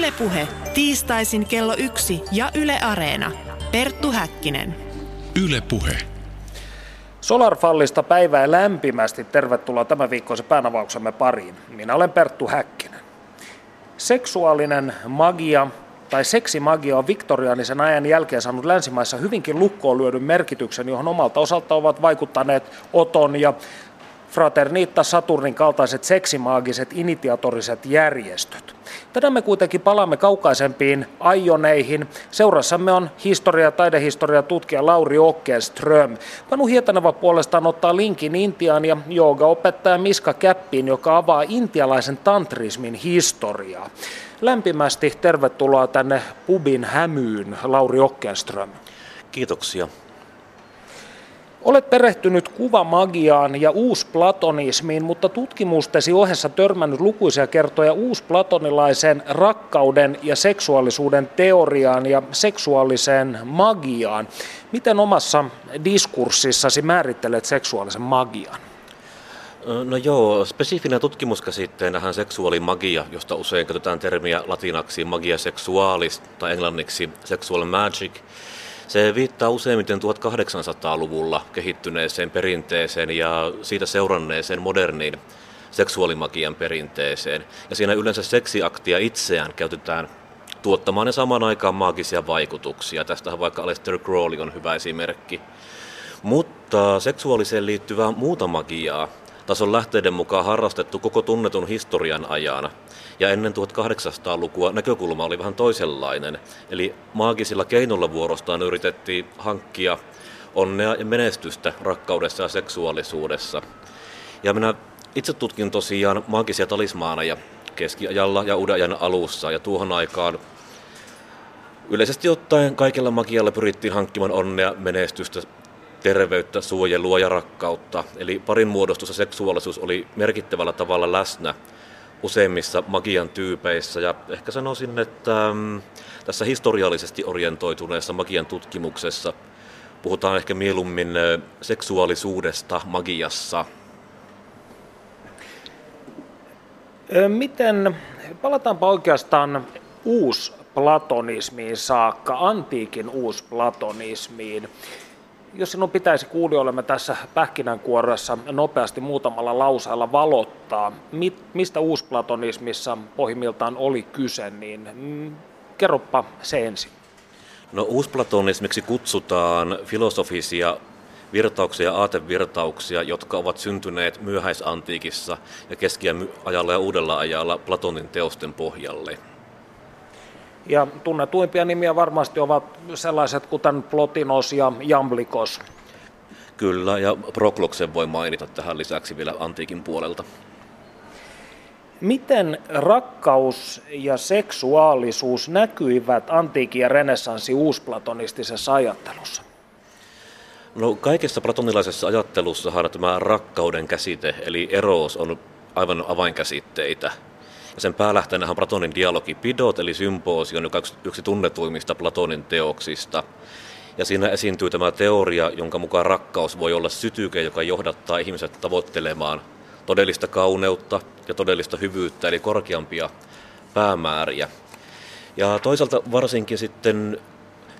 Ylepuhe tiistaisin kello yksi ja Yle Areena. Perttu Häkkinen. Ylepuhe. Solarfallista päivää lämpimästi. Tervetuloa tämän viikkoisen päänavauksemme pariin. Minä olen Perttu Häkkinen. Seksuaalinen magia tai seksimagia on viktoriaanisen ajan jälkeen saanut länsimaissa hyvinkin lukkoon lyödyn merkityksen, johon omalta osalta ovat vaikuttaneet Oton ja Fraternita Saturnin kaltaiset seksimaagiset initiatoriset järjestöt. Tänään me kuitenkin palaamme kaukaisempiin aioneihin. Seurassamme on historia- ja taidehistoria tutkija Lauri Okkenström. Panu Hietaneva puolestaan ottaa linkin Intiaan ja opettaja Miska Käppiin, joka avaa intialaisen tantrismin historiaa. Lämpimästi tervetuloa tänne pubin hämyyn, Lauri Okkenström. Kiitoksia. Olet perehtynyt kuvamagiaan ja uusplatonismiin, mutta tutkimustesi ohessa törmännyt lukuisia kertoja uusplatonilaisen rakkauden ja seksuaalisuuden teoriaan ja seksuaaliseen magiaan. Miten omassa diskurssissasi määrittelet seksuaalisen magian? No joo, spesifinä tutkimuskäsitteenähän seksuaalimagia, josta usein käytetään termiä latinaksi magia sexualis tai englanniksi sexual magic, se viittaa useimmiten 1800-luvulla kehittyneeseen perinteeseen ja siitä seuranneeseen moderniin seksuaalimagian perinteeseen. Ja siinä yleensä seksiaktia itseään käytetään tuottamaan ne samaan aikaan maagisia vaikutuksia. Tästähän vaikka Aleister Crowley on hyvä esimerkki. Mutta seksuaaliseen liittyvää muuta magiaa tason lähteiden mukaan harrastettu koko tunnetun historian ajana. Ja ennen 1800-lukua näkökulma oli vähän toisenlainen. Eli maagisilla keinoilla vuorostaan yritettiin hankkia onnea ja menestystä rakkaudessa ja seksuaalisuudessa. Ja minä itse tutkin tosiaan maagisia talismaaneja keskiajalla ja uuden ajan alussa. Ja tuohon aikaan yleisesti ottaen kaikella magialla pyrittiin hankkimaan onnea, menestystä, terveyttä, suojelua ja rakkautta. Eli parin muodostussa seksuaalisuus oli merkittävällä tavalla läsnä useimmissa magian tyypeissä. Ja ehkä sanoisin, että mm, tässä historiallisesti orientoituneessa magian tutkimuksessa puhutaan ehkä mieluummin seksuaalisuudesta magiassa. Miten, palataanpa oikeastaan uusplatonismiin saakka, antiikin uusplatonismiin. Jos sinun pitäisi kuulijoillemme tässä pähkinänkuoressa nopeasti muutamalla lauseella valottaa, mistä uusplatonismissa pohjimmiltaan oli kyse, niin mm, kerropa se ensin. No uusplatonismiksi kutsutaan filosofisia virtauksia ja aatevirtauksia, jotka ovat syntyneet myöhäisantiikissa ja keskiajalla ja uudella ajalla Platonin teosten pohjalle. Ja tunnetuimpia nimiä varmasti ovat sellaiset kuten Plotinos ja Jamblikos. Kyllä, ja Prokloksen voi mainita tähän lisäksi vielä antiikin puolelta. Miten rakkaus ja seksuaalisuus näkyivät antiikin ja renessanssin uusplatonistisessa ajattelussa? No kaikessa platonilaisessa ajattelussa tämä rakkauden käsite, eli eros, on aivan avainkäsitteitä. Ja sen päälähteenä on Platonin dialogipidot, eli symposion, joka on yksi tunnetuimmista Platonin teoksista. Ja siinä esiintyy tämä teoria, jonka mukaan rakkaus voi olla sytyke, joka johdattaa ihmiset tavoittelemaan todellista kauneutta ja todellista hyvyyttä, eli korkeampia päämääriä. Ja toisaalta varsinkin sitten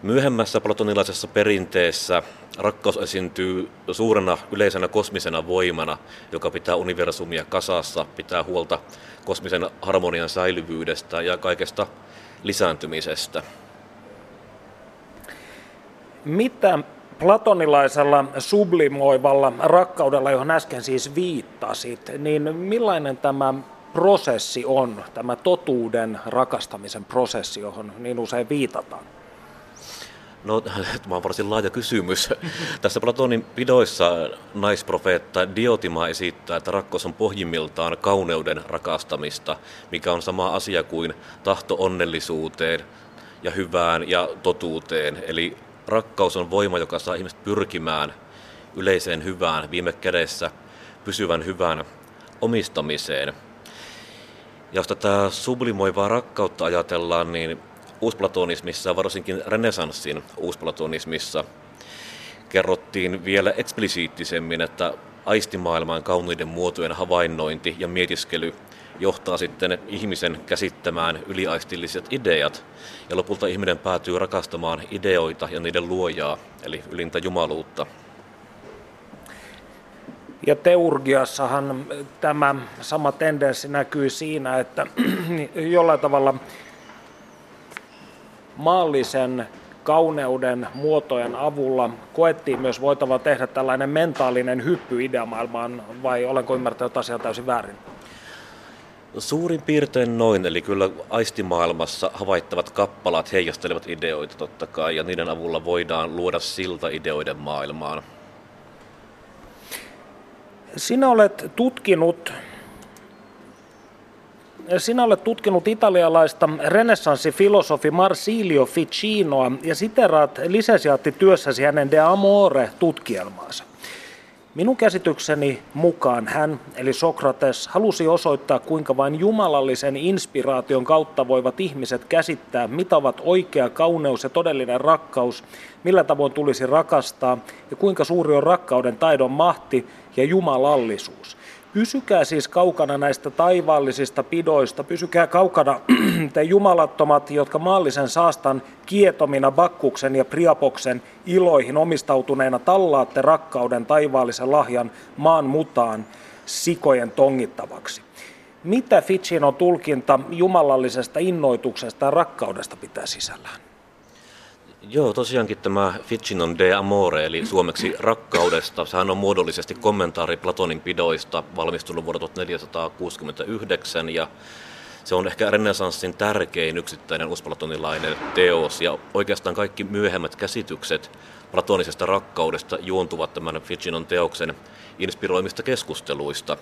myöhemmässä platonilaisessa perinteessä rakkaus esiintyy suurena yleisenä kosmisena voimana, joka pitää universumia kasassa, pitää huolta kosmisen harmonian säilyvyydestä ja kaikesta lisääntymisestä. Mitä platonilaisella sublimoivalla rakkaudella, johon äsken siis viittasit, niin millainen tämä prosessi on, tämä totuuden rakastamisen prosessi, johon niin usein viitataan? No, tämä on varsin laaja kysymys. Tässä Platonin pidoissa naisprofeetta Diotima esittää, että rakkaus on pohjimmiltaan kauneuden rakastamista, mikä on sama asia kuin tahto onnellisuuteen ja hyvään ja totuuteen. Eli rakkaus on voima, joka saa ihmiset pyrkimään yleiseen hyvään, viime kädessä pysyvän hyvän omistamiseen. Ja jos tätä sublimoivaa rakkautta ajatellaan, niin uusplatonismissa, varsinkin renesanssin uusplatonismissa, kerrottiin vielä eksplisiittisemmin, että aistimaailman kauniiden muotojen havainnointi ja mietiskely johtaa sitten ihmisen käsittämään yliaistilliset ideat, ja lopulta ihminen päätyy rakastamaan ideoita ja niiden luojaa, eli ylintä jumaluutta. Ja teurgiassahan tämä sama tendenssi näkyy siinä, että jollain tavalla maallisen kauneuden muotojen avulla koettiin myös voitava tehdä tällainen mentaalinen hyppy ideamaailmaan, vai olenko ymmärtänyt asian täysin väärin? Suurin piirtein noin, eli kyllä aistimaailmassa havaittavat kappalat heijastelevat ideoita totta kai, ja niiden avulla voidaan luoda silta ideoiden maailmaan. Sinä olet tutkinut sinä olet tutkinut italialaista renessanssifilosofi Marsilio Ficinoa ja siteraat lisensiaattityössäsi hänen De Amore-tutkielmaansa. Minun käsitykseni mukaan hän, eli Sokrates, halusi osoittaa, kuinka vain jumalallisen inspiraation kautta voivat ihmiset käsittää, mitä ovat oikea kauneus ja todellinen rakkaus, millä tavoin tulisi rakastaa ja kuinka suuri on rakkauden taidon mahti ja jumalallisuus. Pysykää siis kaukana näistä taivaallisista pidoista, pysykää kaukana te jumalattomat, jotka maallisen saastan kietomina bakkuksen ja priapoksen iloihin omistautuneena tallaatte rakkauden taivaallisen lahjan maan mutaan sikojen tongittavaksi. Mitä Ficino tulkinta jumalallisesta innoituksesta ja rakkaudesta pitää sisällään? Joo, tosiaankin tämä Ficinon de Amore, eli suomeksi rakkaudesta, sehän on muodollisesti kommentaari Platonin pidoista, valmistunut vuonna 1469, ja se on ehkä renesanssin tärkein yksittäinen usplatonilainen teos, ja oikeastaan kaikki myöhemmät käsitykset platonisesta rakkaudesta juontuvat tämän Ficinon teoksen inspiroimista keskusteluista.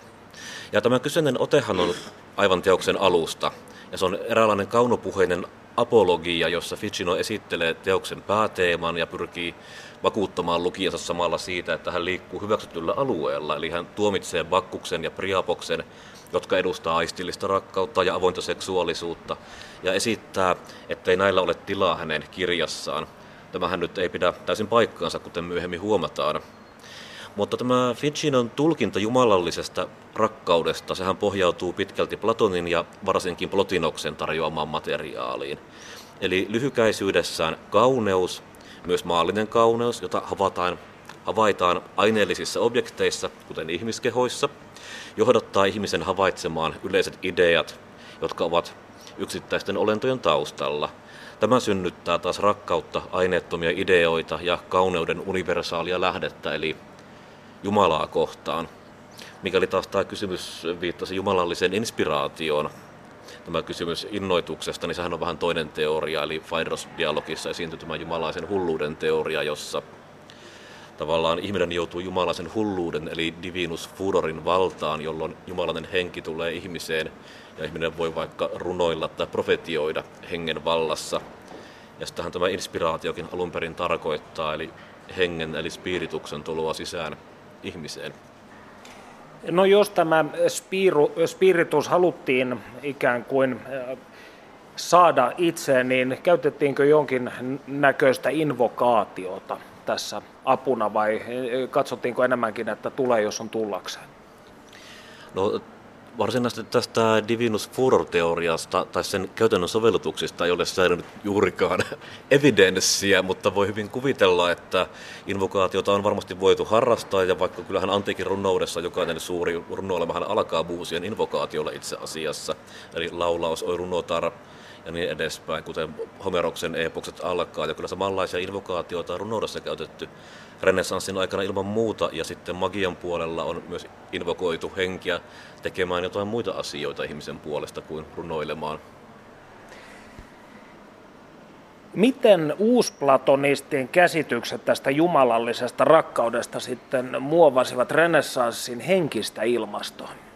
Ja tämä kyseinen otehan on aivan teoksen alusta, ja se on eräänlainen kaunopuheinen apologia, jossa Ficino esittelee teoksen pääteeman ja pyrkii vakuuttamaan lukijansa samalla siitä, että hän liikkuu hyväksytyllä alueella, eli hän tuomitsee Bakkuksen ja Priapoksen, jotka edustaa aistillista rakkautta ja avointa seksuaalisuutta, ja esittää, ettei näillä ole tilaa hänen kirjassaan. Tämähän nyt ei pidä täysin paikkaansa, kuten myöhemmin huomataan. Mutta tämä Ficinon tulkinta jumalallisesta rakkaudesta, sehän pohjautuu pitkälti Platonin ja varsinkin Plotinoksen tarjoamaan materiaaliin. Eli lyhykäisyydessään kauneus, myös maallinen kauneus, jota havaitaan, havaitaan aineellisissa objekteissa, kuten ihmiskehoissa, johdattaa ihmisen havaitsemaan yleiset ideat, jotka ovat yksittäisten olentojen taustalla. Tämä synnyttää taas rakkautta, aineettomia ideoita ja kauneuden universaalia lähdettä, eli Jumalaa kohtaan. Mikäli taas tämä kysymys viittasi jumalalliseen inspiraatioon, tämä kysymys innoituksesta, niin sehän on vähän toinen teoria, eli Phaedros-dialogissa esiintyy tämä jumalaisen hulluuden teoria, jossa tavallaan ihminen joutuu jumalaisen hulluuden, eli divinus furorin valtaan, jolloin jumalainen henki tulee ihmiseen, ja ihminen voi vaikka runoilla tai profetioida hengen vallassa. Ja sitähän tämä inspiraatiokin alun perin tarkoittaa, eli hengen eli spirituksen tuloa sisään ihmiseen? No jos tämä spiru, spiritus haluttiin ikään kuin saada itse, niin käytettiinkö jonkin näköistä invokaatiota tässä apuna vai katsottiinko enemmänkin, että tulee jos on tullakseen? No varsinaisesti tästä Divinus Furor-teoriasta tai sen käytännön sovellutuksista ei ole säilynyt juurikaan evidenssiä, mutta voi hyvin kuvitella, että invokaatiota on varmasti voitu harrastaa ja vaikka kyllähän antiikin runoudessa jokainen suuri runoilemahan alkaa buusien invokaatiolla itse asiassa, eli laulaus, oi runotar, ja niin edespäin, kuten Homeroksen epokset alkaa. Ja kyllä samanlaisia invokaatioita on runoudessa käytetty renessanssin aikana ilman muuta, ja sitten magian puolella on myös invokoitu henkiä tekemään jotain muita asioita ihmisen puolesta kuin runoilemaan. Miten uusplatonistien käsitykset tästä jumalallisesta rakkaudesta sitten muovasivat renessanssin henkistä ilmastoa?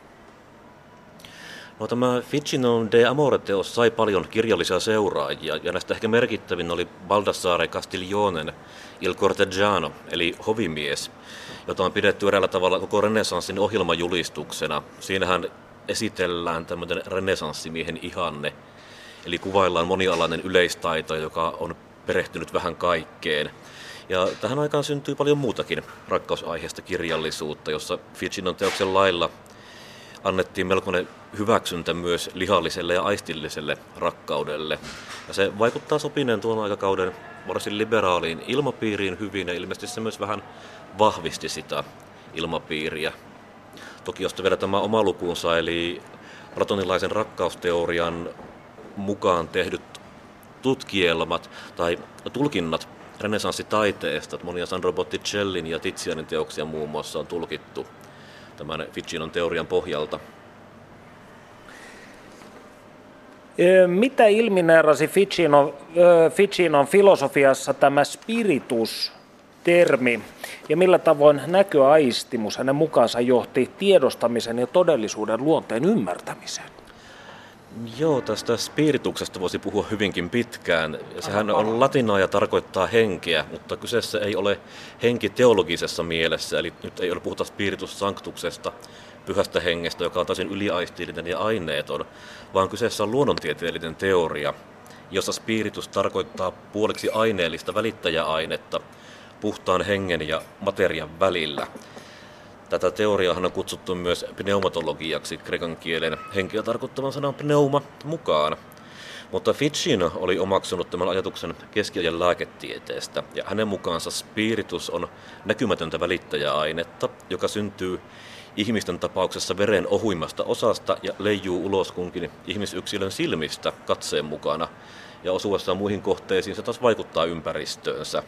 No, tämä Ficinon de Amore-teos sai paljon kirjallisia seuraajia, ja näistä ehkä merkittävin oli Baldassare Castiglionen Il Cortegiano, eli hovimies, jota on pidetty eräällä tavalla koko renessanssin ohjelmajulistuksena. Siinähän esitellään tämmöinen renessanssimiehen ihanne, eli kuvaillaan monialainen yleistaito, joka on perehtynyt vähän kaikkeen. Ja tähän aikaan syntyy paljon muutakin rakkausaiheesta kirjallisuutta, jossa Ficinon teoksen lailla annettiin melkoinen hyväksyntä myös lihalliselle ja aistilliselle rakkaudelle. Ja se vaikuttaa sopineen tuon aikakauden varsin liberaaliin ilmapiiriin hyvin ja ilmeisesti se myös vähän vahvisti sitä ilmapiiriä. Toki jos vielä tämä oma lukuunsa, eli platonilaisen rakkausteorian mukaan tehdyt tutkielmat tai tulkinnat renesanssitaiteesta. Monia Sandro Botticellin ja Tizianin teoksia muun muassa on tulkittu tämän Ficinon teorian pohjalta. Mitä ilmineerasi Ficinon, Ficinon filosofiassa tämä spiritus-termi ja millä tavoin näköaistimus hänen mukaansa johti tiedostamisen ja todellisuuden luonteen ymmärtämiseen? Joo, tästä spirituksesta voisi puhua hyvinkin pitkään. Sehän on latinaa ja tarkoittaa henkeä, mutta kyseessä ei ole henki teologisessa mielessä, eli nyt ei ole puhuta spiritus sanctuksesta, pyhästä hengestä, joka on täysin yliaistillinen ja aineeton, vaan kyseessä on luonnontieteellinen teoria, jossa spiritus tarkoittaa puoliksi aineellista välittäjäainetta puhtaan hengen ja materian välillä. Tätä teoriaa on kutsuttu myös pneumatologiaksi kreikan kielen henkeä tarkoittavan sanan pneuma mukaan. Mutta Ficino oli omaksunut tämän ajatuksen keskiajan lääketieteestä, ja hänen mukaansa spiritus on näkymätöntä välittäjäainetta, joka syntyy ihmisten tapauksessa veren ohuimmasta osasta ja leijuu ulos kunkin ihmisyksilön silmistä katseen mukana, ja osuessaan muihin kohteisiin se taas vaikuttaa ympäristöönsä.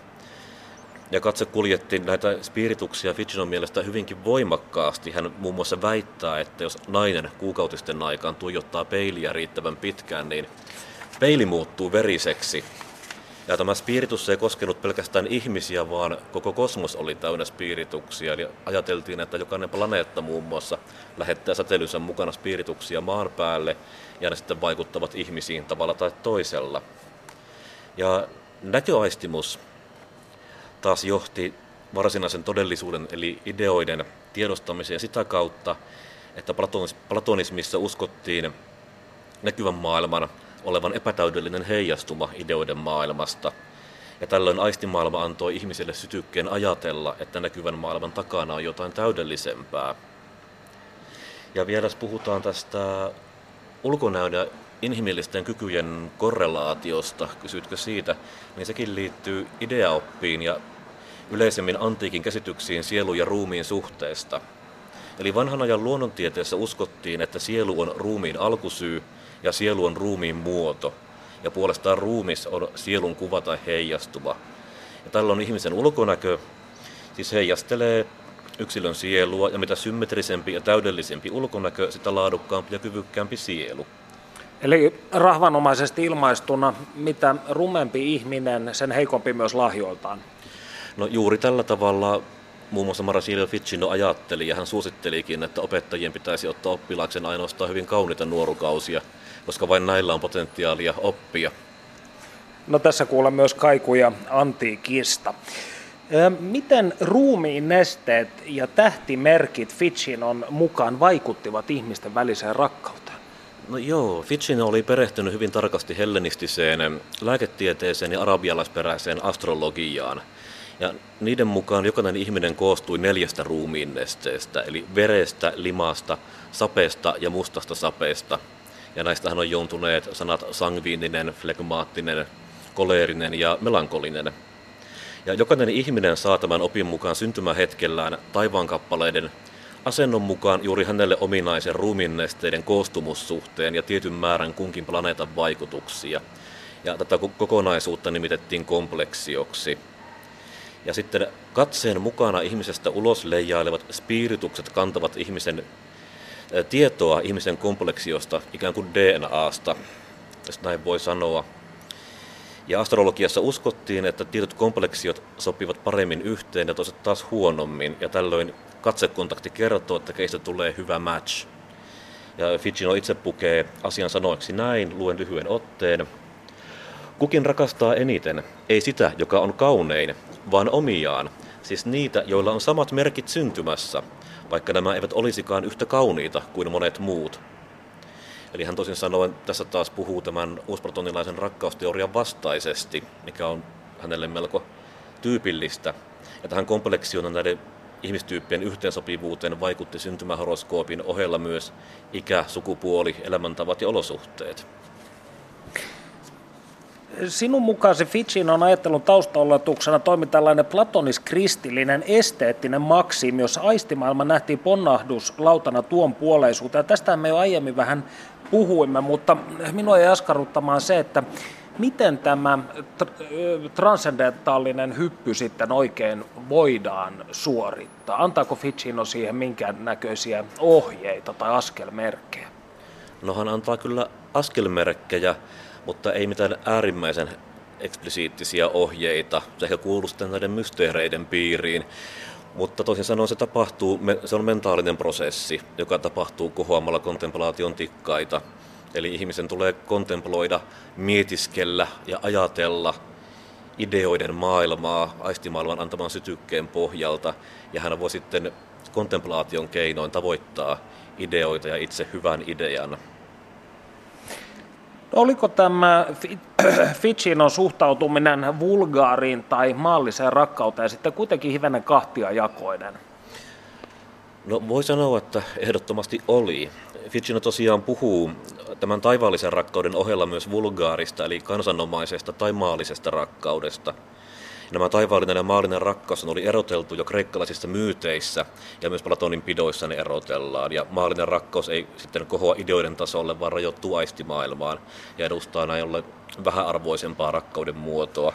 Ja katse kuljetti näitä spirituksia Ficinon mielestä hyvinkin voimakkaasti. Hän muun muassa väittää, että jos nainen kuukautisten aikaan tuijottaa peiliä riittävän pitkään, niin peili muuttuu veriseksi. Ja tämä spiritus ei koskenut pelkästään ihmisiä, vaan koko kosmos oli täynnä spirituksia. Eli ajateltiin, että jokainen planeetta muun muassa lähettää säteilynsä mukana spirituksia maan päälle, ja ne sitten vaikuttavat ihmisiin tavalla tai toisella. Ja näköaistimus taas johti varsinaisen todellisuuden eli ideoiden tiedostamiseen sitä kautta, että platonismissa uskottiin näkyvän maailman olevan epätäydellinen heijastuma ideoiden maailmasta. Ja tällöin aistimaailma antoi ihmisille sytykkeen ajatella, että näkyvän maailman takana on jotain täydellisempää. Ja vielä puhutaan tästä ulkonäön ja inhimillisten kykyjen korrelaatiosta, kysytkö siitä, niin sekin liittyy ideaoppiin ja yleisemmin antiikin käsityksiin sielun ja ruumiin suhteesta. Eli vanhan ajan luonnontieteessä uskottiin, että sielu on ruumiin alkusyy ja sielu on ruumiin muoto, ja puolestaan ruumis on sielun kuva tai heijastuva. Ja tällöin ihmisen ulkonäkö siis heijastelee yksilön sielua, ja mitä symmetrisempi ja täydellisempi ulkonäkö, sitä laadukkaampi ja kyvykkäämpi sielu. Eli rahvanomaisesti ilmaistuna, mitä rumempi ihminen, sen heikompi myös lahjoiltaan. No juuri tällä tavalla muun muassa Marasilio Ficino ajatteli ja hän suosittelikin, että opettajien pitäisi ottaa oppilaakseen ainoastaan hyvin kauniita nuorukausia, koska vain näillä on potentiaalia oppia. No tässä kuulla myös kaikuja antiikista. Miten ruumiin nesteet ja tähtimerkit Ficinon mukaan vaikuttivat ihmisten väliseen rakkauteen? No joo, Ficino oli perehtynyt hyvin tarkasti hellenistiseen lääketieteeseen ja arabialaisperäiseen astrologiaan – ja niiden mukaan jokainen ihminen koostui neljästä ruumiinnesteestä, eli verestä, limasta, sapeesta ja mustasta sapeesta. Ja näistähän on joutuneet sanat sangviininen, flegmaattinen, koleerinen ja melankolinen. Ja jokainen ihminen saa tämän opin mukaan syntymähetkellään taivaankappaleiden asennon mukaan juuri hänelle ominaisen ruumiinnesteiden koostumussuhteen ja tietyn määrän kunkin planeetan vaikutuksia. Ja tätä kokonaisuutta nimitettiin kompleksioksi. Ja sitten katseen mukana ihmisestä ulos leijailevat spiritukset kantavat ihmisen tietoa ihmisen kompleksiosta, ikään kuin DNAsta, jos näin voi sanoa. Ja astrologiassa uskottiin, että tietyt kompleksiot sopivat paremmin yhteen ja toiset taas huonommin, ja tällöin katsekontakti kertoo, että keistä tulee hyvä match. Ja Ficino itse pukee asian sanoiksi näin, luen lyhyen otteen. Kukin rakastaa eniten, ei sitä, joka on kaunein, vaan omiaan, siis niitä, joilla on samat merkit syntymässä, vaikka nämä eivät olisikaan yhtä kauniita kuin monet muut. Eli hän tosin sanoen tässä taas puhuu tämän uusplatonilaisen rakkausteorian vastaisesti, mikä on hänelle melko tyypillistä. Ja tähän kompleksioon näiden ihmistyyppien yhteensopivuuteen vaikutti syntymähoroskoopin ohella myös ikä, sukupuoli, elämäntavat ja olosuhteet. Sinun mukaasi Fitchin on ajattelun taustaoletuksena toimi tällainen platonis-kristillinen esteettinen maksimi, jossa aistimaailma nähtiin ponnahdus lautana tuon puoleisuuteen. Tästä me jo aiemmin vähän puhuimme, mutta minua ei askarruttamaan se, että miten tämä transcendentaalinen hyppy sitten oikein voidaan suorittaa? Antaako Ficino siihen minkään näköisiä ohjeita tai askelmerkkejä? No hän antaa kyllä askelmerkkejä, mutta ei mitään äärimmäisen eksplisiittisiä ohjeita. Se ehkä kuuluu sitten näiden mysteereiden piiriin. Mutta toisin sanoen se tapahtuu, se on mentaalinen prosessi, joka tapahtuu kohoamalla kontemplaation tikkaita. Eli ihmisen tulee kontemploida, mietiskellä ja ajatella ideoiden maailmaa aistimaailman antaman sytykkeen pohjalta, ja hän voi sitten kontemplaation keinoin tavoittaa ideoita ja itse hyvän idean. Oliko tämä Fitchinon suhtautuminen vulgaariin tai maalliseen rakkauteen sitten kuitenkin hivenen kahtiajakoinen? No voi sanoa, että ehdottomasti oli. Ficino tosiaan puhuu tämän taivaallisen rakkauden ohella myös vulgaarista, eli kansanomaisesta tai maallisesta rakkaudesta. Nämä taivaallinen ja maallinen rakkaus oli eroteltu jo kreikkalaisissa myyteissä ja myös Platonin pidoissa ne erotellaan. Ja maallinen rakkaus ei sitten kohoa ideoiden tasolle, vaan rajoittuu aistimaailmaan ja edustaa näin ollen vähäarvoisempaa rakkauden muotoa.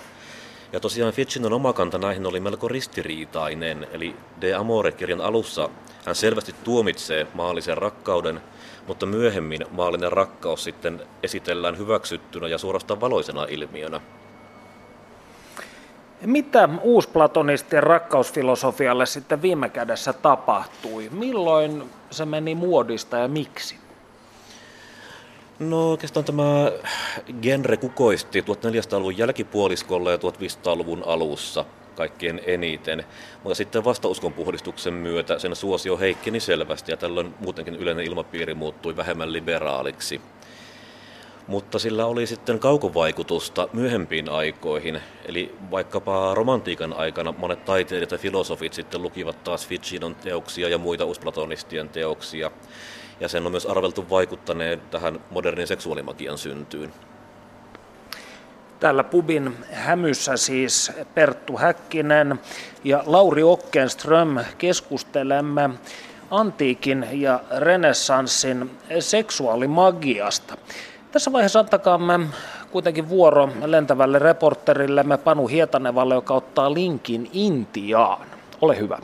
Ja tosiaan Ficinon oma kanta näihin oli melko ristiriitainen, eli De Amore-kirjan alussa hän selvästi tuomitsee maallisen rakkauden, mutta myöhemmin maallinen rakkaus sitten esitellään hyväksyttynä ja suorastaan valoisena ilmiönä. Mitä uusplatonistien rakkausfilosofialle sitten viime kädessä tapahtui? Milloin se meni muodista ja miksi? No oikeastaan tämä genre kukoisti 1400-luvun jälkipuoliskolla ja 1500-luvun alussa kaikkien eniten. Mutta sitten vastauskon puhdistuksen myötä sen suosio heikkeni selvästi ja tällöin muutenkin yleinen ilmapiiri muuttui vähemmän liberaaliksi mutta sillä oli sitten kaukovaikutusta myöhempiin aikoihin. Eli vaikkapa romantiikan aikana monet taiteilijat ja filosofit sitten lukivat taas Ficinon teoksia ja muita uusplatonistien teoksia. Ja sen on myös arveltu vaikuttaneen tähän modernin seksuaalimagian syntyyn. Täällä pubin hämyssä siis Perttu Häkkinen ja Lauri Okkenström keskustelemme antiikin ja renessanssin seksuaalimagiasta. Tässä vaiheessa antakaamme kuitenkin vuoro lentävälle reporterillemme Panu Hietanevalle, joka ottaa linkin Intiaan. Ole hyvä.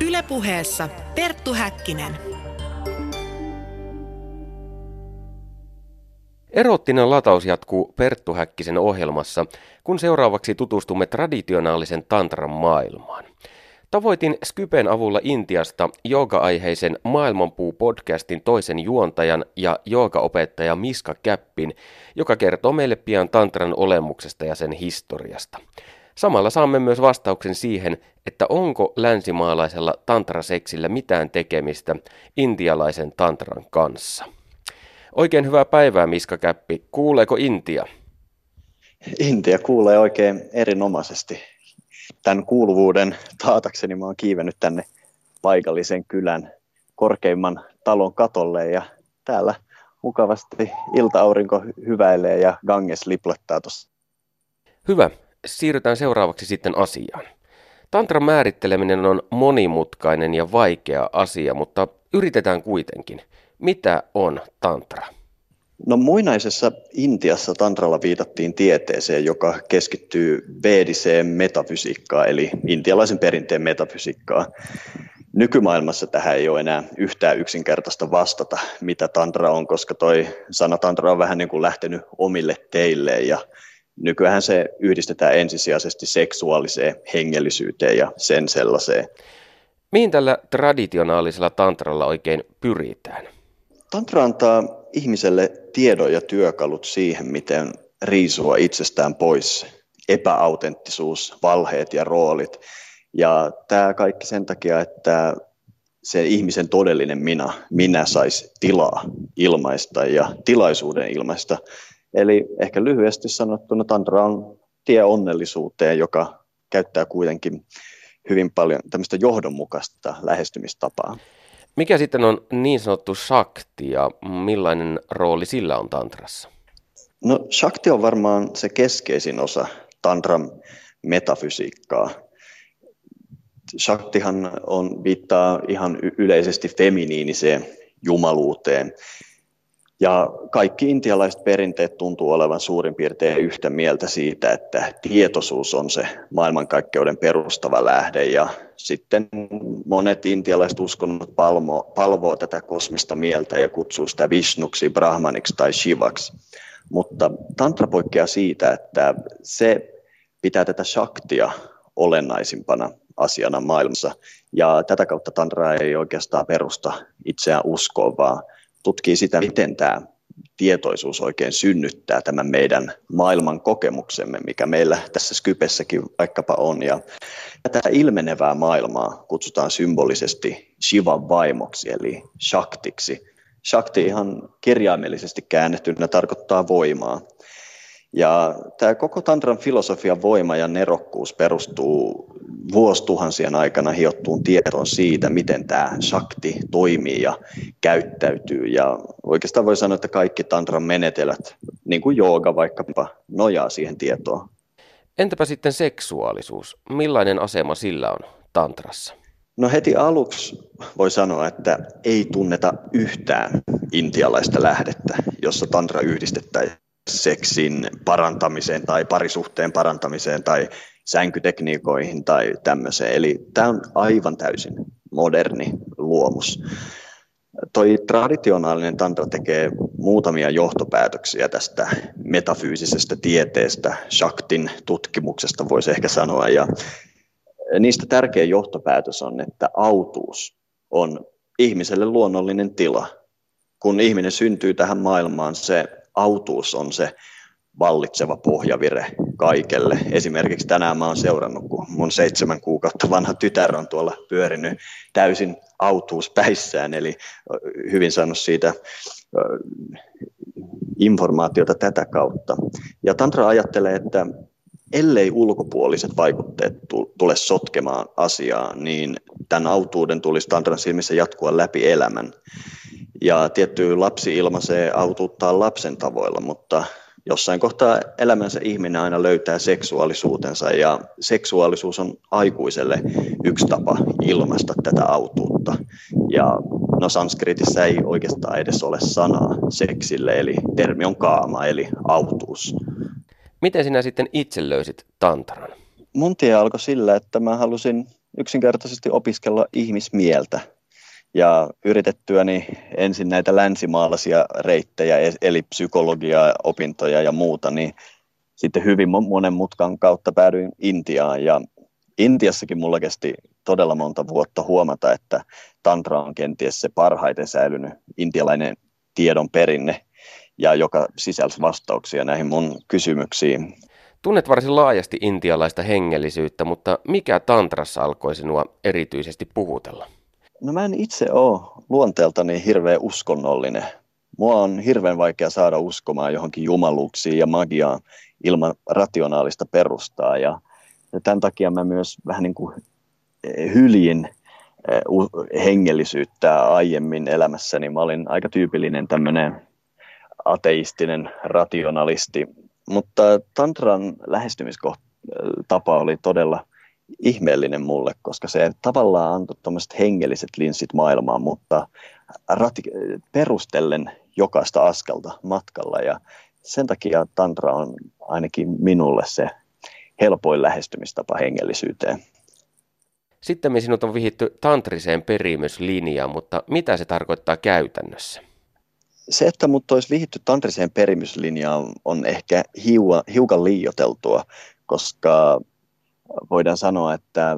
Ylepuheessa Perttu Häkkinen. Erottinen lataus jatkuu Perttu Häkkisen ohjelmassa, kun seuraavaksi tutustumme traditionaalisen tantran maailmaan. Tavoitin Skypen avulla Intiasta jooga-aiheisen Maailmanpuu-podcastin toisen juontajan ja joogaopettaja Miska Käppin, joka kertoo meille pian tantran olemuksesta ja sen historiasta. Samalla saamme myös vastauksen siihen, että onko länsimaalaisella tantraseksillä mitään tekemistä intialaisen tantran kanssa. Oikein hyvää päivää, Miska Käppi. Kuuleeko Intia? Intia kuulee oikein erinomaisesti tämän kuuluvuuden taatakseni mä oon kiivennyt tänne paikallisen kylän korkeimman talon katolle ja täällä mukavasti ilta-aurinko hyväilee ja Ganges liplettaa tuossa. Hyvä. Siirrytään seuraavaksi sitten asiaan. Tantran määritteleminen on monimutkainen ja vaikea asia, mutta yritetään kuitenkin. Mitä on tantra? No muinaisessa Intiassa tantralla viitattiin tieteeseen, joka keskittyy veediseen metafysiikkaan, eli intialaisen perinteen metafysiikkaan. Nykymaailmassa tähän ei ole enää yhtään yksinkertaista vastata, mitä tantra on, koska toi sana tantra on vähän niin kuin lähtenyt omille teilleen ja nykyään se yhdistetään ensisijaisesti seksuaaliseen hengellisyyteen ja sen sellaiseen. Mihin tällä traditionaalisella tantralla oikein pyritään? Tantra antaa ihmiselle tiedon ja työkalut siihen, miten riisua itsestään pois epäautenttisuus, valheet ja roolit. Ja tämä kaikki sen takia, että se ihmisen todellinen minä, minä saisi tilaa ilmaista ja tilaisuuden ilmaista. Eli ehkä lyhyesti sanottuna Tantra on tie onnellisuuteen, joka käyttää kuitenkin hyvin paljon tämmöistä johdonmukaista lähestymistapaa. Mikä sitten on niin sanottu shakti ja millainen rooli sillä on tantrassa? No shakti on varmaan se keskeisin osa tantran metafysiikkaa. Shaktihan on, viittaa ihan yleisesti feminiiniseen jumaluuteen. Ja kaikki intialaiset perinteet tuntuu olevan suurin piirtein yhtä mieltä siitä, että tietoisuus on se maailmankaikkeuden perustava lähde ja sitten monet intialaiset uskonnot palvo, palvoo tätä kosmista mieltä ja kutsuu sitä Vishnuksi, Brahmaniksi tai Shivaksi. Mutta tantra poikkeaa siitä, että se pitää tätä shaktia olennaisimpana asiana maailmassa. Ja tätä kautta tantra ei oikeastaan perusta itseään uskoon, vaan tutkii sitä, miten tämä tietoisuus oikein synnyttää tämän meidän maailman kokemuksemme, mikä meillä tässä Skypessäkin vaikkapa on. Ja tätä ilmenevää maailmaa kutsutaan symbolisesti Shivan vaimoksi, eli Shaktiksi. Shakti ihan kirjaimellisesti käännettynä tarkoittaa voimaa. Ja tämä koko tantran filosofian voima ja nerokkuus perustuu vuosituhansien aikana hiottuun tietoon siitä, miten tämä shakti toimii ja käyttäytyy. Ja oikeastaan voi sanoa, että kaikki tantran menetelmät, niin kuin jooga vaikkapa, nojaa siihen tietoon. Entäpä sitten seksuaalisuus? Millainen asema sillä on tantrassa? No heti aluksi voi sanoa, että ei tunneta yhtään intialaista lähdettä, jossa tantra yhdistettäisiin seksin parantamiseen tai parisuhteen parantamiseen tai sänkytekniikoihin tai tämmöiseen. Eli tämä on aivan täysin moderni luomus. Toi traditionaalinen tantra tekee muutamia johtopäätöksiä tästä metafyysisestä tieteestä, Shaktin tutkimuksesta voisi ehkä sanoa. Ja niistä tärkeä johtopäätös on, että autuus on ihmiselle luonnollinen tila. Kun ihminen syntyy tähän maailmaan, se autuus on se vallitseva pohjavire kaikelle. Esimerkiksi tänään mä oon seurannut, kun mun seitsemän kuukautta vanha tytär on tuolla pyörinyt täysin autuuspäissään, eli hyvin saanut siitä informaatiota tätä kautta. Ja Tantra ajattelee, että ellei ulkopuoliset vaikutteet tule sotkemaan asiaa, niin tämän autuuden tulisi Tantran silmissä jatkua läpi elämän. Ja tietty lapsi ilmaisee autuuttaa lapsen tavoilla, mutta jossain kohtaa elämänsä ihminen aina löytää seksuaalisuutensa ja seksuaalisuus on aikuiselle yksi tapa ilmaista tätä autuutta. Ja no sanskritissa ei oikeastaan edes ole sanaa seksille, eli termi on kaama, eli autuus. Miten sinä sitten itse löysit tantran? Mun tie alkoi sillä, että mä halusin yksinkertaisesti opiskella ihmismieltä ja yritettyäni ensin näitä länsimaalaisia reittejä, e- eli psykologiaa, opintoja ja muuta, niin sitten hyvin monen mutkan kautta päädyin Intiaan ja Intiassakin mulla kesti todella monta vuotta huomata, että tantra on kenties se parhaiten säilynyt intialainen tiedon perinne ja joka sisälsi vastauksia näihin mun kysymyksiin. Tunnet varsin laajasti intialaista hengellisyyttä, mutta mikä tantrassa alkoi sinua erityisesti puhutella? No mä en itse ole luonteeltani hirveän uskonnollinen. Mua on hirveän vaikea saada uskomaan johonkin jumaluuksiin ja magiaan ilman rationaalista perustaa. Ja, ja tämän takia mä myös vähän niin kuin eh, hyljin eh, hengellisyyttä aiemmin elämässäni. Mä olin aika tyypillinen tämmöinen ateistinen rationalisti, mutta tantran lähestymistapa oli todella ihmeellinen mulle, koska se tavallaan antoi tuommoiset hengelliset linssit maailmaan, mutta rati- perustellen jokaista askelta matkalla ja sen takia tantra on ainakin minulle se helpoin lähestymistapa hengellisyyteen. Sitten sinut on vihitty tantriseen perimyslinjaan, mutta mitä se tarkoittaa käytännössä? Se, että mut olisi vihitty tantriseen perimyslinjaan on ehkä hiukan liioteltua, koska voidaan sanoa, että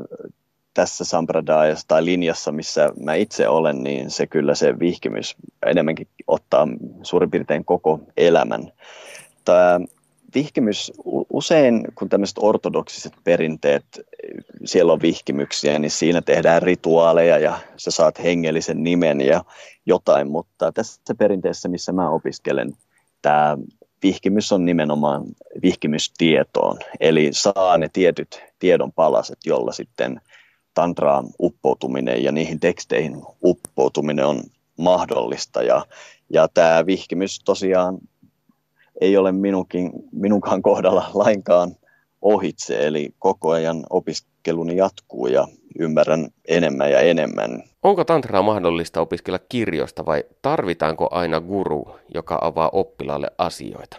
tässä sampradayassa tai linjassa, missä mä itse olen, niin se kyllä se vihkimys enemmänkin ottaa suurin piirtein koko elämän. Tämä vihkimys, usein kun tämmöiset ortodoksiset perinteet, siellä on vihkimyksiä, niin siinä tehdään rituaaleja ja sä saat hengellisen nimen ja jotain, mutta tässä perinteessä, missä mä opiskelen, tämä vihkimys on nimenomaan vihkimystietoon, eli saa ne tietyt tiedon palaset, jolla sitten tantraan uppoutuminen ja niihin teksteihin uppoutuminen on mahdollista. Ja, ja tämä vihkimys tosiaan ei ole minunkin, minunkaan kohdalla lainkaan ohitse, eli koko ajan opiskeluni jatkuu ja ymmärrän enemmän ja enemmän. Onko tantraa mahdollista opiskella kirjoista vai tarvitaanko aina guru, joka avaa oppilaalle asioita?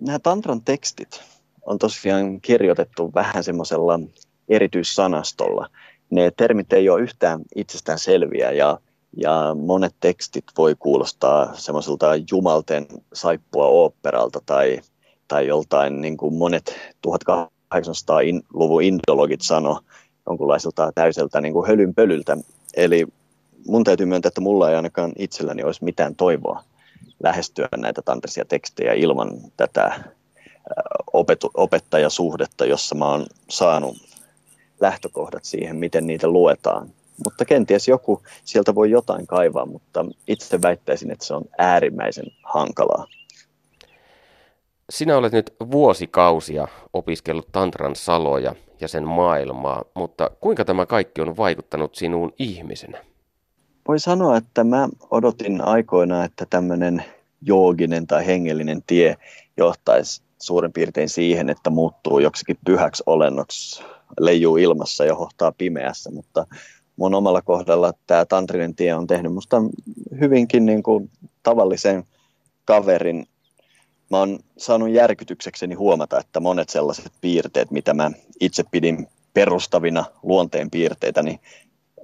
Nämä tantran tekstit on tosiaan kirjoitettu vähän semmoisella erityissanastolla. Ne termit ei ole yhtään itsestään selviä ja, ja monet tekstit voi kuulostaa semmoiselta jumalten saippua oopperalta tai, tai joltain niin kuin monet 1800-luvun indologit sano jonkunlaiselta täyseltä niin kuin hölynpölyltä. Eli mun täytyy myöntää, että mulla ei ainakaan itselläni olisi mitään toivoa lähestyä näitä tantrisia tekstejä ilman tätä opetu, opettajasuhdetta, jossa mä oon saanut lähtökohdat siihen, miten niitä luetaan. Mutta kenties joku sieltä voi jotain kaivaa, mutta itse väittäisin, että se on äärimmäisen hankalaa. Sinä olet nyt vuosikausia opiskellut tantran saloja ja sen maailmaa, mutta kuinka tämä kaikki on vaikuttanut sinuun ihmisenä? Voi sanoa, että mä odotin aikoina, että tämmöinen jooginen tai hengellinen tie johtaisi suurin piirtein siihen, että muuttuu joksikin pyhäksi olennoksi, leijuu ilmassa ja hohtaa pimeässä, mutta mun omalla kohdalla tämä tantrinen tie on tehnyt musta hyvinkin niin kuin tavallisen kaverin. Mä oon saanut järkytyksekseni huomata, että monet sellaiset piirteet, mitä mä itse pidin perustavina luonteen piirteitä, niin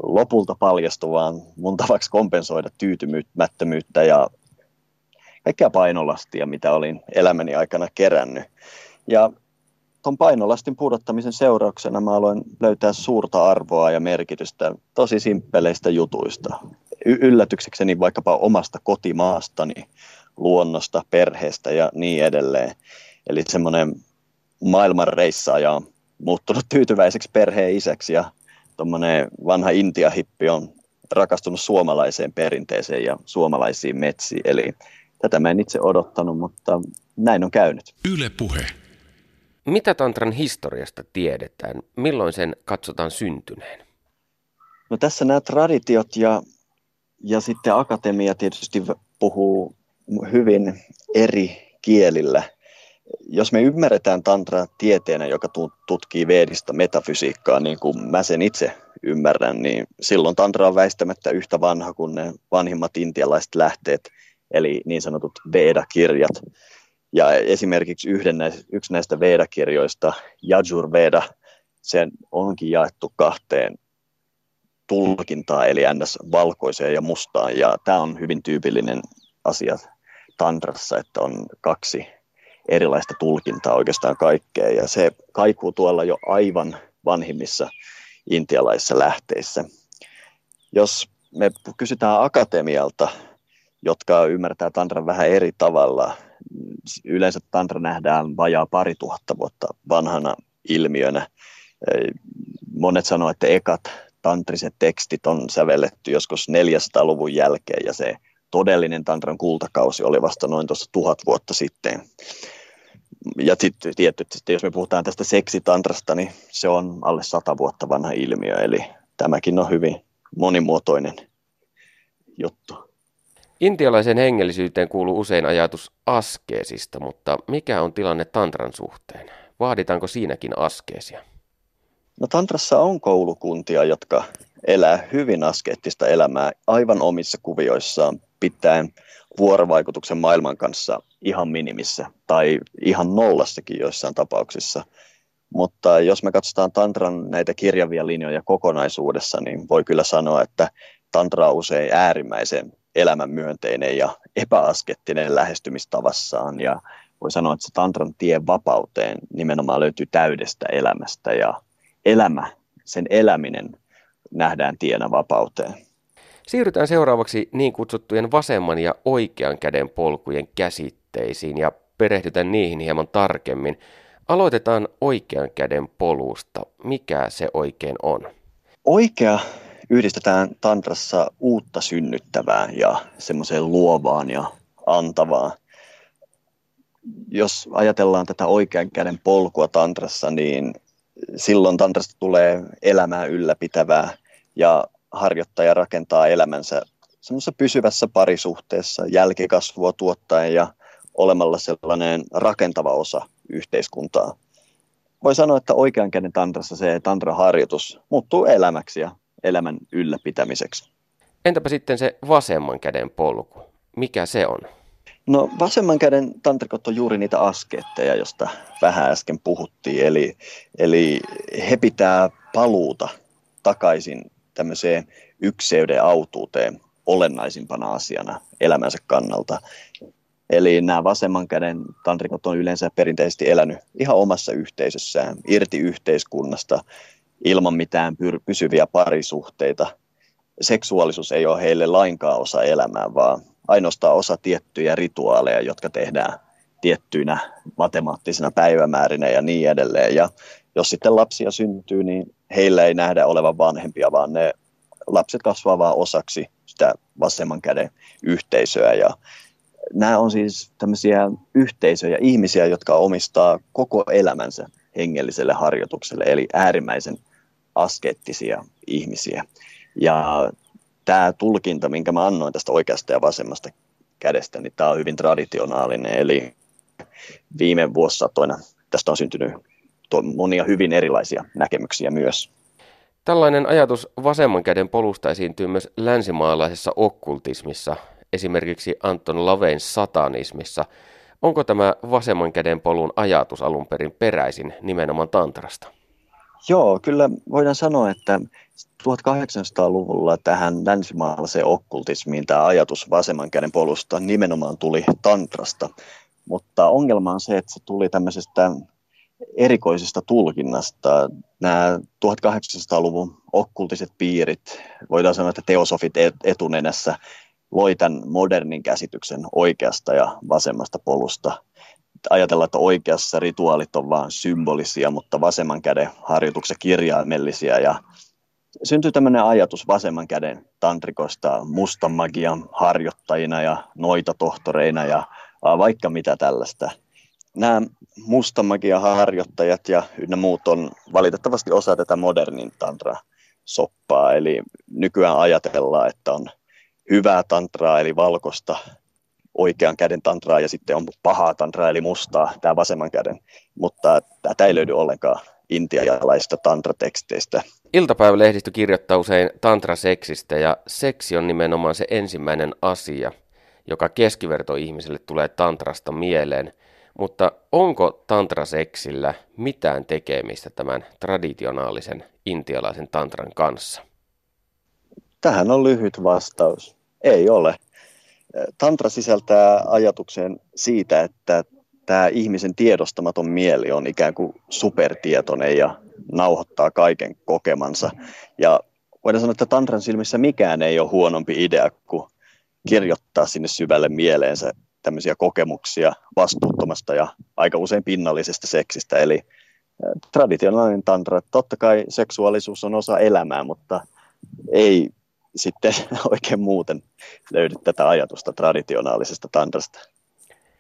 lopulta paljastuvaan mun tavaksi kompensoida tyytymättömyyttä ja kaikkea painolastia, mitä olin elämäni aikana kerännyt. Ja tuon painolastin pudottamisen seurauksena mä aloin löytää suurta arvoa ja merkitystä tosi simppeleistä jutuista. Y- yllätyksekseni vaikkapa omasta kotimaastani, luonnosta, perheestä ja niin edelleen. Eli semmoinen maailman reissaaja on muuttunut tyytyväiseksi perheen isäksi ja tuommoinen vanha Intia-hippi on rakastunut suomalaiseen perinteeseen ja suomalaisiin metsiin. Eli Tätä mä en itse odottanut, mutta näin on käynyt. Yle puhe. Mitä tantran historiasta tiedetään? Milloin sen katsotaan syntyneen? No tässä nämä traditiot ja, ja sitten akatemia tietysti puhuu hyvin eri kielillä. Jos me ymmärretään tantra tieteenä, joka tutkii veedistä metafysiikkaa, niin kuin mä sen itse ymmärrän, niin silloin tantra on väistämättä yhtä vanha kuin ne vanhimmat intialaiset lähteet – eli niin sanotut Veda-kirjat. Ja esimerkiksi yhden näistä, yksi näistä Veda-kirjoista, Yajur Veda, sen onkin jaettu kahteen tulkintaa, eli ns. valkoiseen ja mustaan. Ja tämä on hyvin tyypillinen asia tantrassa, että on kaksi erilaista tulkintaa oikeastaan kaikkea. Ja se kaikuu tuolla jo aivan vanhimmissa intialaisissa lähteissä. Jos me kysytään akatemialta, jotka ymmärtää tantran vähän eri tavalla. Yleensä tantra nähdään vajaa pari tuhatta vuotta vanhana ilmiönä. Monet sanoo, että ekat tantriset tekstit on sävelletty joskus 400-luvun jälkeen ja se todellinen tantran kultakausi oli vasta noin tuossa tuhat vuotta sitten. Ja sitten tietysti, jos me puhutaan tästä seksitantrasta, niin se on alle sata vuotta vanha ilmiö, eli tämäkin on hyvin monimuotoinen juttu. Intialaisen hengellisyyteen kuuluu usein ajatus askeesista, mutta mikä on tilanne tantran suhteen? Vaaditaanko siinäkin askeesia? No tantrassa on koulukuntia, jotka elää hyvin askeettista elämää aivan omissa kuvioissaan pitäen vuorovaikutuksen maailman kanssa ihan minimissä tai ihan nollassakin joissain tapauksissa. Mutta jos me katsotaan Tantran näitä kirjavia linjoja kokonaisuudessa, niin voi kyllä sanoa, että Tantra on usein äärimmäisen elämänmyönteinen ja epäaskettinen lähestymistavassaan ja voi sanoa, että se tantran tie vapauteen nimenomaan löytyy täydestä elämästä ja elämä, sen eläminen nähdään tienä vapauteen. Siirrytään seuraavaksi niin kutsuttujen vasemman ja oikean käden polkujen käsitteisiin ja perehdytään niihin hieman tarkemmin. Aloitetaan oikean käden polusta. Mikä se oikein on? Oikea yhdistetään tantrassa uutta synnyttävää ja semmoiseen luovaan ja antavaan. Jos ajatellaan tätä oikean käden polkua tantrassa, niin silloin tantrasta tulee elämää ylläpitävää ja harjoittaja rakentaa elämänsä semmoisessa pysyvässä parisuhteessa jälkikasvua tuottaen ja olemalla sellainen rakentava osa yhteiskuntaa. Voi sanoa, että oikean käden tantrassa se tantraharjoitus muuttuu elämäksi ja elämän ylläpitämiseksi. Entäpä sitten se vasemman käden polku? Mikä se on? No vasemman käden tantrikot on juuri niitä askeetteja, josta vähän äsken puhuttiin. Eli, eli he pitää paluuta takaisin tämmöiseen ykseyden autuuteen olennaisimpana asiana elämänsä kannalta. Eli nämä vasemman käden tantrikot on yleensä perinteisesti elänyt ihan omassa yhteisössään, irti yhteiskunnasta, ilman mitään pysyviä parisuhteita. Seksuaalisuus ei ole heille lainkaan osa elämää, vaan ainoastaan osa tiettyjä rituaaleja, jotka tehdään tiettyinä matemaattisina päivämäärinä ja niin edelleen. Ja jos sitten lapsia syntyy, niin heillä ei nähdä olevan vanhempia, vaan ne lapset kasvaa vaan osaksi sitä vasemman käden yhteisöä. Ja nämä on siis tämmöisiä yhteisöjä, ihmisiä, jotka omistaa koko elämänsä hengelliselle harjoitukselle, eli äärimmäisen askeettisia ihmisiä. Ja tämä tulkinta, minkä mä annoin tästä oikeasta ja vasemmasta kädestä, niin tämä on hyvin traditionaalinen, eli viime vuosisatoina tästä on syntynyt monia hyvin erilaisia näkemyksiä myös. Tällainen ajatus vasemman käden polusta esiintyy myös länsimaalaisessa okkultismissa, esimerkiksi Anton Lavein satanismissa. Onko tämä vasemman käden polun ajatus alun perin peräisin nimenomaan tantrasta? Joo, kyllä voidaan sanoa, että 1800-luvulla tähän länsimaalaiseen okkultismiin tämä ajatus vasemman käden polusta nimenomaan tuli tantrasta. Mutta ongelma on se, että se tuli tämmöisestä erikoisesta tulkinnasta. Nämä 1800-luvun okkultiset piirit, voidaan sanoa, että teosofit etunenässä, loi tämän modernin käsityksen oikeasta ja vasemmasta polusta. Ajatellaan, että oikeassa rituaalit on vain symbolisia, mutta vasemman käden harjoitukset kirjaimellisia ja syntyi tämmöinen ajatus vasemman käden tantrikosta mustan magian harjoittajina ja noita tohtoreina ja vaikka mitä tällaista. Nämä mustan magian harjoittajat ja ynnä muut on valitettavasti osa tätä modernin tantra-soppaa, eli nykyään ajatellaan, että on hyvää tantraa eli valkosta, oikean käden tantraa ja sitten on pahaa tantraa eli mustaa, tämä vasemman käden, mutta tämä ei löydy ollenkaan intialaisista tantrateksteistä. Iltapäivälehdistö kirjoittaa usein tantraseksistä ja seksi on nimenomaan se ensimmäinen asia, joka keskivertoihmiselle tulee tantrasta mieleen. Mutta onko tantraseksillä mitään tekemistä tämän traditionaalisen intialaisen tantran kanssa? Tähän on lyhyt vastaus. Ei ole. Tantra sisältää ajatuksen siitä, että tämä ihmisen tiedostamaton mieli on ikään kuin supertietoinen ja nauhoittaa kaiken kokemansa. Ja voidaan sanoa, että Tantran silmissä mikään ei ole huonompi idea kuin kirjoittaa sinne syvälle mieleensä tämmöisiä kokemuksia vastuuttomasta ja aika usein pinnallisesta seksistä. Eli traditionaalinen tantra, totta kai seksuaalisuus on osa elämää, mutta ei sitten oikein muuten löydy tätä ajatusta traditionaalisesta tantrasta.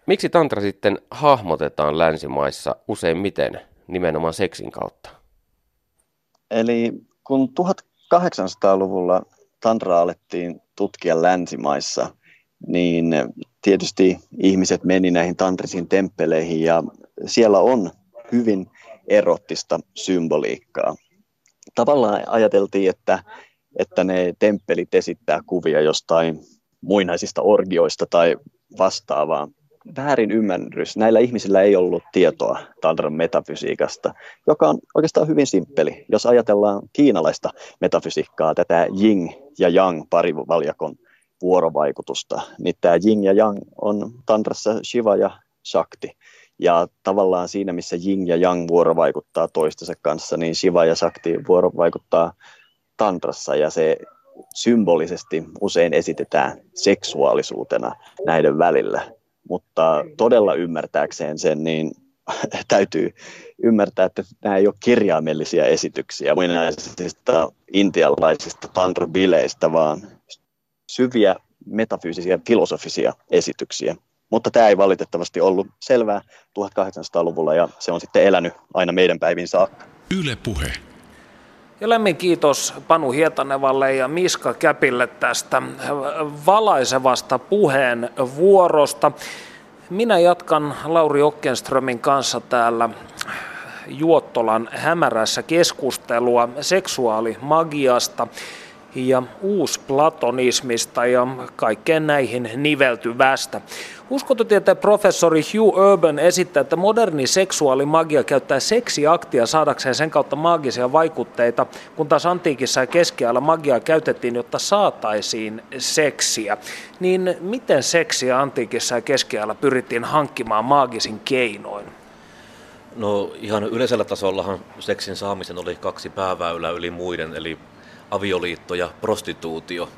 Miksi tantra sitten hahmotetaan länsimaissa useimmiten nimenomaan seksin kautta? Eli kun 1800-luvulla tantra alettiin tutkia länsimaissa, niin tietysti ihmiset meni näihin tantrisiin temppeleihin ja siellä on hyvin erottista symboliikkaa. Tavallaan ajateltiin, että, että ne temppelit esittää kuvia jostain muinaisista orgioista tai vastaavaa, väärin ymmärrys. Näillä ihmisillä ei ollut tietoa tantran metafysiikasta, joka on oikeastaan hyvin simppeli. Jos ajatellaan kiinalaista metafysiikkaa, tätä Jing ja Yang parivaljakon vuorovaikutusta, niin tämä Jing ja Yang on tantrassa Shiva ja Shakti. Ja tavallaan siinä, missä Jing ja Yang vuorovaikuttaa toistensa kanssa, niin Shiva ja Shakti vuorovaikuttaa tantrassa ja se symbolisesti usein esitetään seksuaalisuutena näiden välillä mutta todella ymmärtääkseen sen, niin täytyy ymmärtää, että nämä ei ole kirjaimellisia esityksiä muinaisista intialaisista tantra-bileistä, vaan syviä metafyysisiä filosofisia esityksiä. Mutta tämä ei valitettavasti ollut selvää 1800-luvulla ja se on sitten elänyt aina meidän päivin saakka. Yle Puhe. Ja lämmin kiitos Panu Hietanevalle ja Miska Käpille tästä valaisevasta puheen vuorosta. Minä jatkan Lauri Okkenströmin kanssa täällä Juottolan hämärässä keskustelua seksuaalimagiasta ja uusplatonismista ja kaikkeen näihin niveltyvästä. Uskontotieteen professori Hugh Urban esittää, että moderni seksuaalimagia käyttää seksiaktia saadakseen sen kautta maagisia vaikutteita, kun taas antiikissa ja keskiajalla magiaa käytettiin, jotta saataisiin seksiä. Niin miten seksiä antiikissa ja keskiajalla pyrittiin hankkimaan maagisin keinoin? No ihan yleisellä tasollahan seksin saamisen oli kaksi pääväylää yli muiden, eli avioliitto ja prostituutio.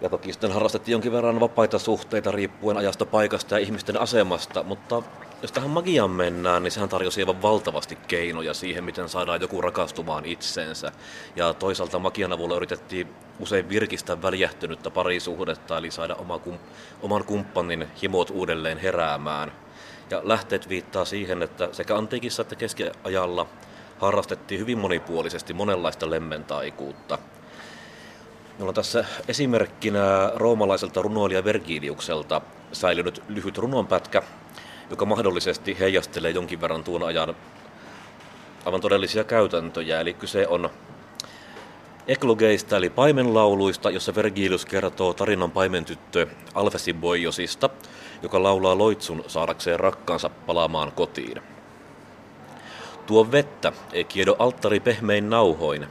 Ja toki sitten harrastettiin jonkin verran vapaita suhteita riippuen ajasta, paikasta ja ihmisten asemasta, mutta jos tähän magiaan mennään, niin sehän tarjosi aivan valtavasti keinoja siihen, miten saadaan joku rakastumaan itseensä. Ja toisaalta magian avulla yritettiin usein virkistää väljähtynyttä parisuhdetta, eli saada oma kum, oman kumppanin himot uudelleen heräämään. Ja lähteet viittaa siihen, että sekä antiikissa että keskiajalla harrastettiin hyvin monipuolisesti monenlaista lemmentaikuutta. Meillä on tässä esimerkkinä roomalaiselta runoilija Vergiliukselta säilynyt lyhyt runonpätkä, joka mahdollisesti heijastelee jonkin verran tuon ajan aivan todellisia käytäntöjä. Eli kyse on eklogeista eli paimenlauluista, jossa Vergilius kertoo tarinan paimentyttö Alfesiboiosista, joka laulaa loitsun saadakseen rakkaansa palaamaan kotiin. Tuo vettä, kiedo alttari pehmein nauhoin.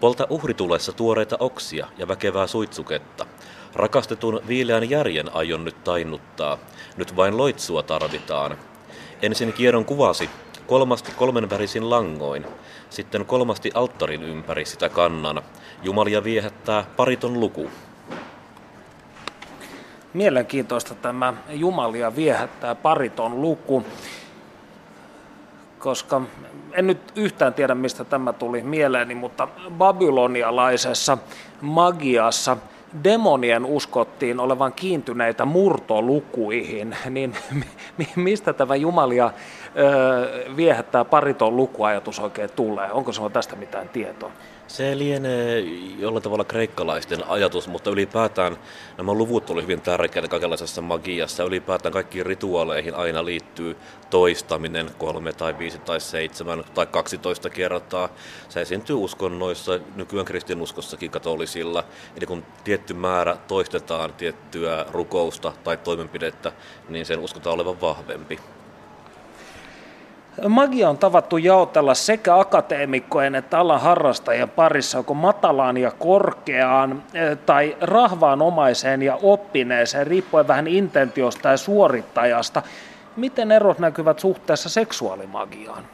Polta uhritulessa tuoreita oksia ja väkevää suitsuketta. Rakastetun viileän järjen aion nyt tainnuttaa. Nyt vain loitsua tarvitaan. Ensin kiedon kuvasi, kolmasti kolmenvärisin langoin. Sitten kolmasti alttarin ympäri sitä kannan. Jumalia viehättää pariton luku. Mielenkiintoista tämä Jumalia viehättää pariton luku koska en nyt yhtään tiedä, mistä tämä tuli mieleeni, mutta babylonialaisessa magiassa demonien uskottiin olevan kiintyneitä murtolukuihin, niin mistä tämä Jumalia viehättää pariton lukuajatus oikein tulee? Onko sinulla tästä mitään tietoa? Se lienee jollain tavalla kreikkalaisten ajatus, mutta ylipäätään nämä luvut olivat hyvin tärkeitä kaikenlaisessa magiassa. Ylipäätään kaikkiin rituaaleihin aina liittyy toistaminen kolme tai viisi tai seitsemän tai 12 kertaa. Se esiintyy uskonnoissa, nykyään kristinuskossakin katolisilla. Eli kun tietty määrä toistetaan tiettyä rukousta tai toimenpidettä, niin sen uskotaan olevan vahvempi. Magia on tavattu jaotella sekä akateemikkojen että alan harrastajien parissa joko matalaan ja korkeaan eh, tai rahvaanomaiseen ja oppineeseen, riippuen vähän intentiosta ja suorittajasta. Miten erot näkyvät suhteessa seksuaalimagiaan?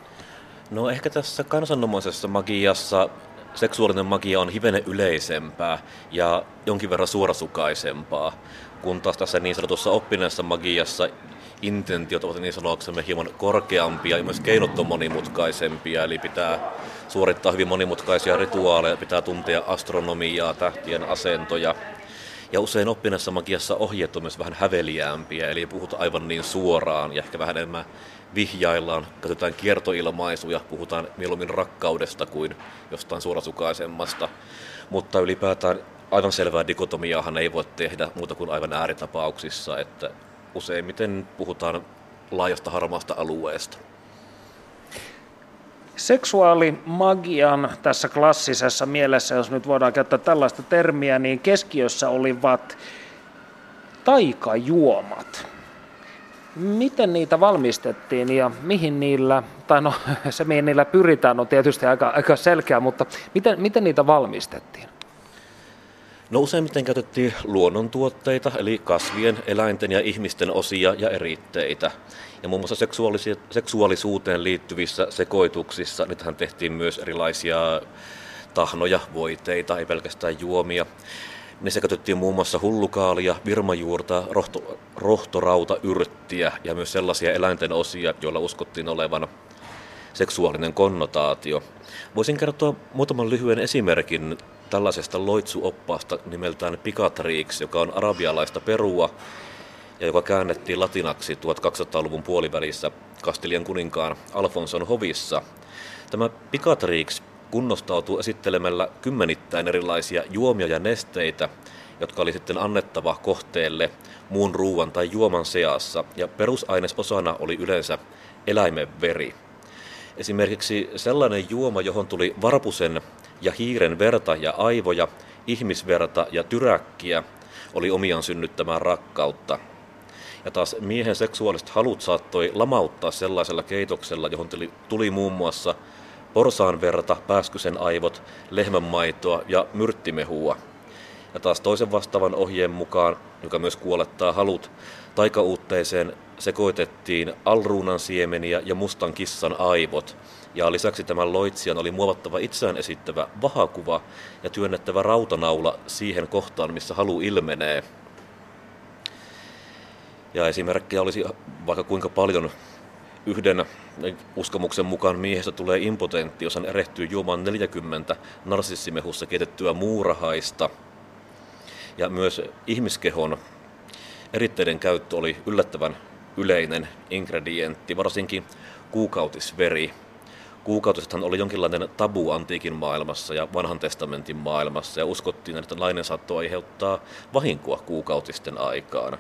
No ehkä tässä kansanomaisessa magiassa seksuaalinen magia on hivenen yleisempää ja jonkin verran suorasukaisempaa, kun taas tässä niin sanotussa oppineessa magiassa intentiot ovat niin sanoksemme hieman korkeampia ja myös keinot on monimutkaisempia, eli pitää suorittaa hyvin monimutkaisia rituaaleja, pitää tuntea astronomiaa, tähtien asentoja. Ja usein oppineessa magiassa ohjeet on myös vähän häveliäämpiä, eli puhutaan aivan niin suoraan ja ehkä vähän enemmän vihjaillaan, käytetään kiertoilmaisuja, puhutaan mieluummin rakkaudesta kuin jostain suorasukaisemmasta. Mutta ylipäätään aivan selvää dikotomiaahan ei voi tehdä muuta kuin aivan ääritapauksissa, että useimmiten puhutaan laajasta harmaasta alueesta. Seksuaalimagian tässä klassisessa mielessä, jos nyt voidaan käyttää tällaista termiä, niin keskiössä olivat taikajuomat. Miten niitä valmistettiin ja mihin niillä, tai no se mihin niillä pyritään on tietysti aika, aika selkeä, mutta miten, miten niitä valmistettiin? No useimmiten käytettiin luonnontuotteita, eli kasvien, eläinten ja ihmisten osia ja eritteitä. Ja muun muassa seksuaalisuuteen liittyvissä sekoituksissa, niitähän tehtiin myös erilaisia tahnoja, voiteita, ei pelkästään juomia. Niissä käytettiin muun muassa hullukaalia, virmajuurta, rohto, rohtorauta, yrttiä ja myös sellaisia eläinten osia, joilla uskottiin olevan seksuaalinen konnotaatio. Voisin kertoa muutaman lyhyen esimerkin tällaisesta loitsuoppaasta nimeltään Picatrix, joka on arabialaista perua ja joka käännettiin latinaksi 1200-luvun puolivälissä Kastilian kuninkaan Alfonson hovissa. Tämä Picatrix kunnostautuu esittelemällä kymmenittäin erilaisia juomia ja nesteitä, jotka oli sitten annettava kohteelle muun ruuan tai juoman seassa, ja perusainesosana oli yleensä eläimen veri. Esimerkiksi sellainen juoma, johon tuli varpusen ja hiiren verta ja aivoja, ihmisverta ja tyräkkiä, oli omiaan synnyttämään rakkautta. Ja taas miehen seksuaaliset halut saattoi lamauttaa sellaisella keitoksella, johon tuli, muun muassa porsaan verta, pääskysen aivot, lehmänmaitoa ja myrttimehua. Ja taas toisen vastaavan ohjeen mukaan, joka myös kuolettaa halut, taikauutteeseen sekoitettiin alruunan siemeniä ja mustan kissan aivot. Ja lisäksi tämän loitsijan oli muovattava itseään esittävä vahakuva ja työnnettävä rautanaula siihen kohtaan, missä halu ilmenee. Ja esimerkkejä olisi vaikka kuinka paljon yhden uskomuksen mukaan miehestä tulee impotentti, jos hän erehtyy juomaan 40 narsissimehussa keitettyä muurahaista. Ja myös ihmiskehon eritteiden käyttö oli yllättävän yleinen ingredientti, varsinkin kuukautisveri. Kuukautisethan oli jonkinlainen tabu antiikin maailmassa ja vanhan testamentin maailmassa ja uskottiin, että nainen saattoi aiheuttaa vahinkoa kuukautisten aikaan.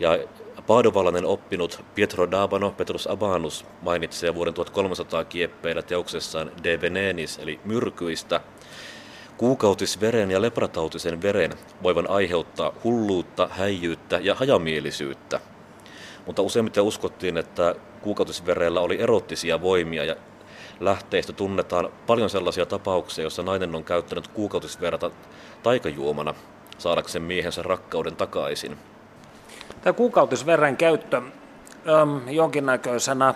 Ja paadovalainen oppinut Pietro Dabano Petrus Abanus mainitsee vuoden 1300 kieppeillä teoksessaan De Venenis eli myrkyistä, kuukautisveren ja lepratautisen veren voivan aiheuttaa hulluutta, häijyyttä ja hajamielisyyttä. Mutta useimmiten uskottiin, että kuukautisverellä oli erottisia voimia ja lähteistä tunnetaan paljon sellaisia tapauksia, joissa nainen on käyttänyt kuukautisverta taikajuomana saadakseen miehensä rakkauden takaisin. Tämä kuukautisveren käyttö jonkinnäköisenä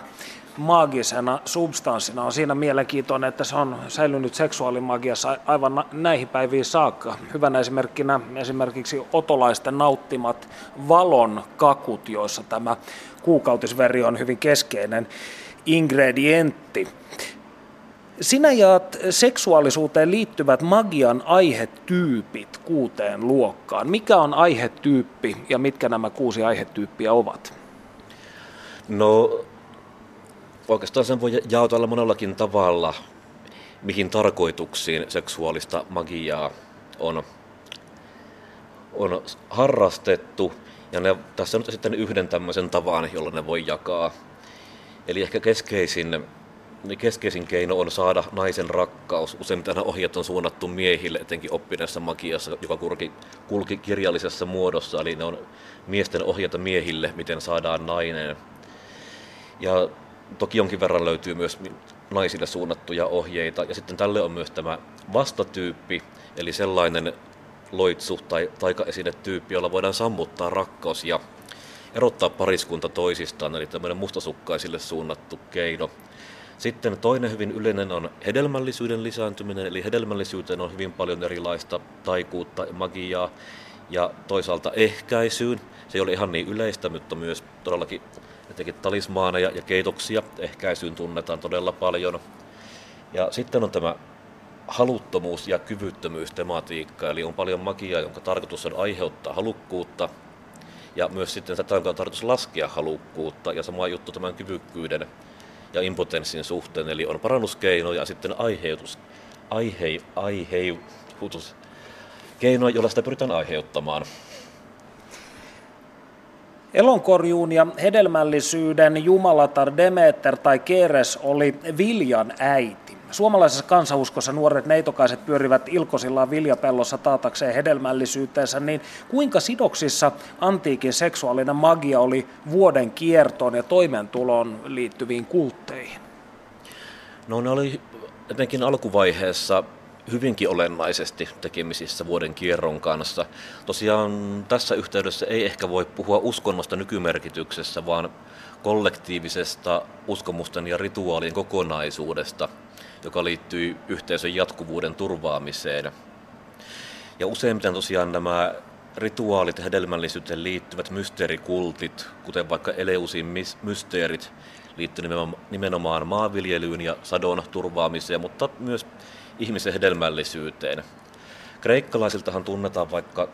maagisena substanssina on siinä mielenkiintoinen, että se on säilynyt seksuaalimagiassa aivan näihin päiviin saakka. Hyvänä esimerkkinä esimerkiksi otolaisten nauttimat valon kakut, joissa tämä kuukautisveri on hyvin keskeinen ingredientti. Sinä jaat seksuaalisuuteen liittyvät magian aihetyypit kuuteen luokkaan. Mikä on aihetyyppi ja mitkä nämä kuusi aihetyyppiä ovat? No oikeastaan sen voi jaotella monellakin tavalla, mihin tarkoituksiin seksuaalista magiaa on, on harrastettu. Ja ne, tässä on sitten yhden tämmöisen tavan, jolla ne voi jakaa. Eli ehkä keskeisin, keskeisin keino on saada naisen rakkaus. Useimmiten ohjeet on suunnattu miehille, etenkin oppineessa magiassa, joka kulki, kulki kirjallisessa muodossa. Eli ne on miesten ohjeita miehille, miten saadaan nainen. Ja Toki jonkin verran löytyy myös naisille suunnattuja ohjeita. Ja sitten tälle on myös tämä vastatyyppi, eli sellainen loitsu tai taikaesinetyyppi, jolla voidaan sammuttaa rakkaus ja erottaa pariskunta toisistaan, eli tämmöinen mustasukkaisille suunnattu keino. Sitten toinen hyvin yleinen on hedelmällisyyden lisääntyminen, eli hedelmällisyyteen on hyvin paljon erilaista taikuutta, magiaa ja toisaalta ehkäisyyn. Se ei ole ihan niin yleistä, mutta myös todellakin etenkin talismaaneja ja keitoksia ehkäisyyn tunnetaan todella paljon. Ja sitten on tämä haluttomuus ja kyvyttömyys tematiikka, eli on paljon magiaa, jonka tarkoitus on aiheuttaa halukkuutta, ja myös sitten tätä on tarkoitus laskea halukkuutta, ja sama juttu tämän kyvykkyyden ja impotenssin suhteen, eli on parannuskeino ja sitten aiheutus, aihe, aiheutus, keino, jolla sitä pyritään aiheuttamaan. Elonkorjuun ja hedelmällisyyden jumalatar Demeter tai Keres oli viljan äiti. Suomalaisessa kansauskossa nuoret neitokaiset pyörivät ilkosillaan viljapellossa taatakseen hedelmällisyyteensä, niin kuinka sidoksissa antiikin seksuaalinen magia oli vuoden kiertoon ja toimeentuloon liittyviin kultteihin? No ne oli etenkin alkuvaiheessa hyvinkin olennaisesti tekemisissä vuoden kierron kanssa. Tosiaan tässä yhteydessä ei ehkä voi puhua uskonnosta nykymerkityksessä, vaan kollektiivisesta uskomusten ja rituaalien kokonaisuudesta, joka liittyy yhteisön jatkuvuuden turvaamiseen. Ja useimmiten tosiaan nämä rituaalit ja hedelmällisyyteen liittyvät mysteerikultit, kuten vaikka Eleusin mysteerit, liittyy nimenomaan maanviljelyyn ja sadon turvaamiseen, mutta myös ihmisen hedelmällisyyteen. Kreikkalaisiltahan tunnetaan vaikka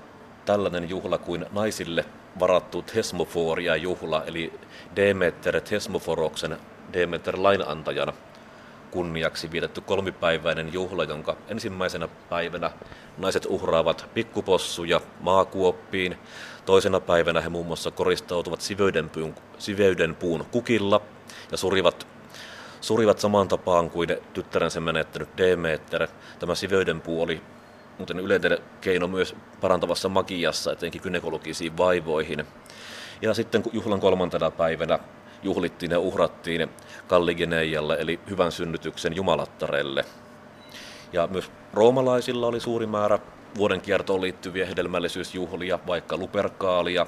tällainen juhla kuin naisille varattu Thesmoforia juhla, eli Demeter Thesmoforoksen Demeter lainantajana kunniaksi vietetty kolmipäiväinen juhla, jonka ensimmäisenä päivänä naiset uhraavat pikkupossuja maakuoppiin. Toisena päivänä he muun muassa koristautuvat siveydenpuun, siveydenpuun kukilla ja surivat, surivat samaan tapaan kuin tyttärensä menettänyt Demeter. Tämä siveydenpuu oli muuten yleinen keino myös parantavassa magiassa, etenkin gynekologisiin vaivoihin. Ja sitten juhlan kolmantena päivänä juhlittiin ja uhrattiin Kalligeneijalle, eli hyvän synnytyksen jumalattarelle. Ja myös roomalaisilla oli suuri määrä vuoden kiertoon liittyviä hedelmällisyysjuhlia, vaikka Luperkaalia,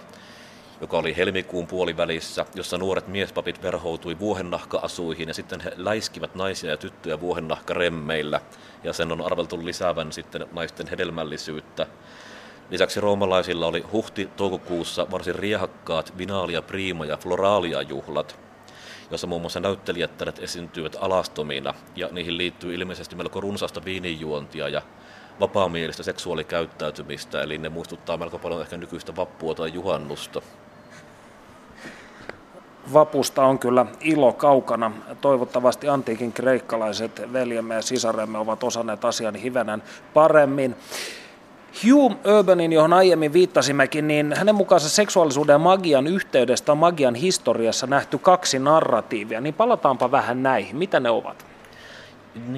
joka oli helmikuun puolivälissä, jossa nuoret miespapit verhoutui vuohennahka-asuihin ja sitten he läiskivät naisia ja tyttöjä vuohennahkaremmeillä. Ja sen on arveltu lisäävän sitten naisten hedelmällisyyttä. Lisäksi roomalaisilla oli huhti-toukokuussa varsin riehakkaat vinaalia, priima ja floraalia juhlat, jossa muun muassa näyttelijättäret esiintyivät alastomina, ja niihin liittyy ilmeisesti melko runsasta viinijuontia ja vapaamielistä seksuaalikäyttäytymistä, eli ne muistuttaa melko paljon ehkä nykyistä vappua tai juhannusta. Vapusta on kyllä ilo kaukana. Toivottavasti antiikin kreikkalaiset veljemme ja sisaremme ovat osanneet asian hivenen paremmin. Hugh Urbanin, johon aiemmin viittasimmekin, niin hänen mukaansa seksuaalisuuden ja magian yhteydestä on magian historiassa nähty kaksi narratiivia, niin palataanpa vähän näihin. Mitä ne ovat?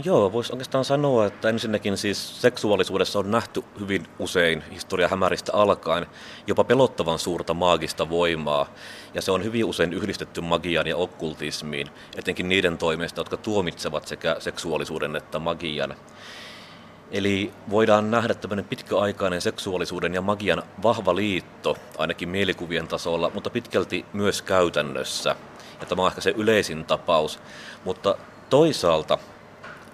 Joo, voisi oikeastaan sanoa, että ensinnäkin siis seksuaalisuudessa on nähty hyvin usein historia hämäristä alkaen jopa pelottavan suurta maagista voimaa, ja se on hyvin usein yhdistetty magian ja okkultismiin, etenkin niiden toimesta, jotka tuomitsevat sekä seksuaalisuuden että magian. Eli voidaan nähdä tämmöinen pitkäaikainen seksuaalisuuden ja magian vahva liitto, ainakin mielikuvien tasolla, mutta pitkälti myös käytännössä. Ja tämä on ehkä se yleisin tapaus. Mutta toisaalta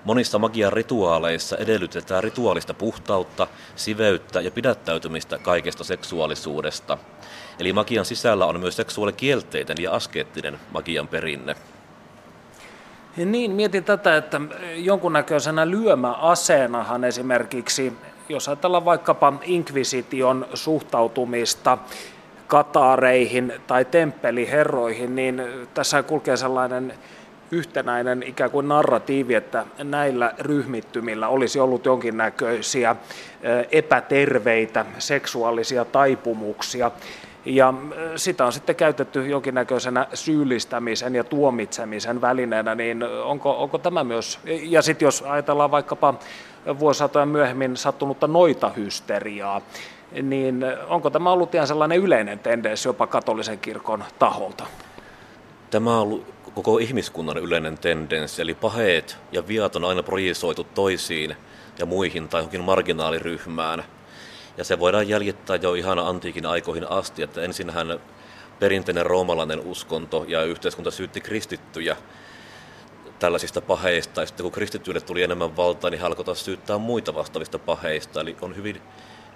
monissa magian rituaaleissa edellytetään rituaalista puhtautta, siveyttä ja pidättäytymistä kaikesta seksuaalisuudesta. Eli magian sisällä on myös seksuaalikielteiden ja askeettinen magian perinne. Niin, mietin tätä, että jonkunnäköisenä lyömäaseenahan esimerkiksi, jos ajatellaan vaikkapa inkvisition suhtautumista kataareihin tai temppeliherroihin, niin tässä kulkee sellainen yhtenäinen ikään kuin narratiivi, että näillä ryhmittymillä olisi ollut jonkinnäköisiä epäterveitä seksuaalisia taipumuksia. Ja sitä on sitten käytetty jonkinnäköisenä syyllistämisen ja tuomitsemisen välineenä, niin onko, onko tämä myös, ja sitten jos ajatellaan vaikkapa vuosisatoja myöhemmin sattunutta noitahysteriaa, niin onko tämä ollut ihan sellainen yleinen tendenssi jopa katolisen kirkon taholta? Tämä on ollut koko ihmiskunnan yleinen tendenssi, eli paheet ja viat on aina projisoitu toisiin ja muihin tai johonkin marginaaliryhmään – ja se voidaan jäljittää jo ihan antiikin aikoihin asti, että ensinhän perinteinen roomalainen uskonto ja yhteiskunta syytti kristittyjä tällaisista paheista, ja sitten kun kristittyille tuli enemmän valtaa, niin he alkoivat syyttää muita vastaavista paheista. Eli on hyvin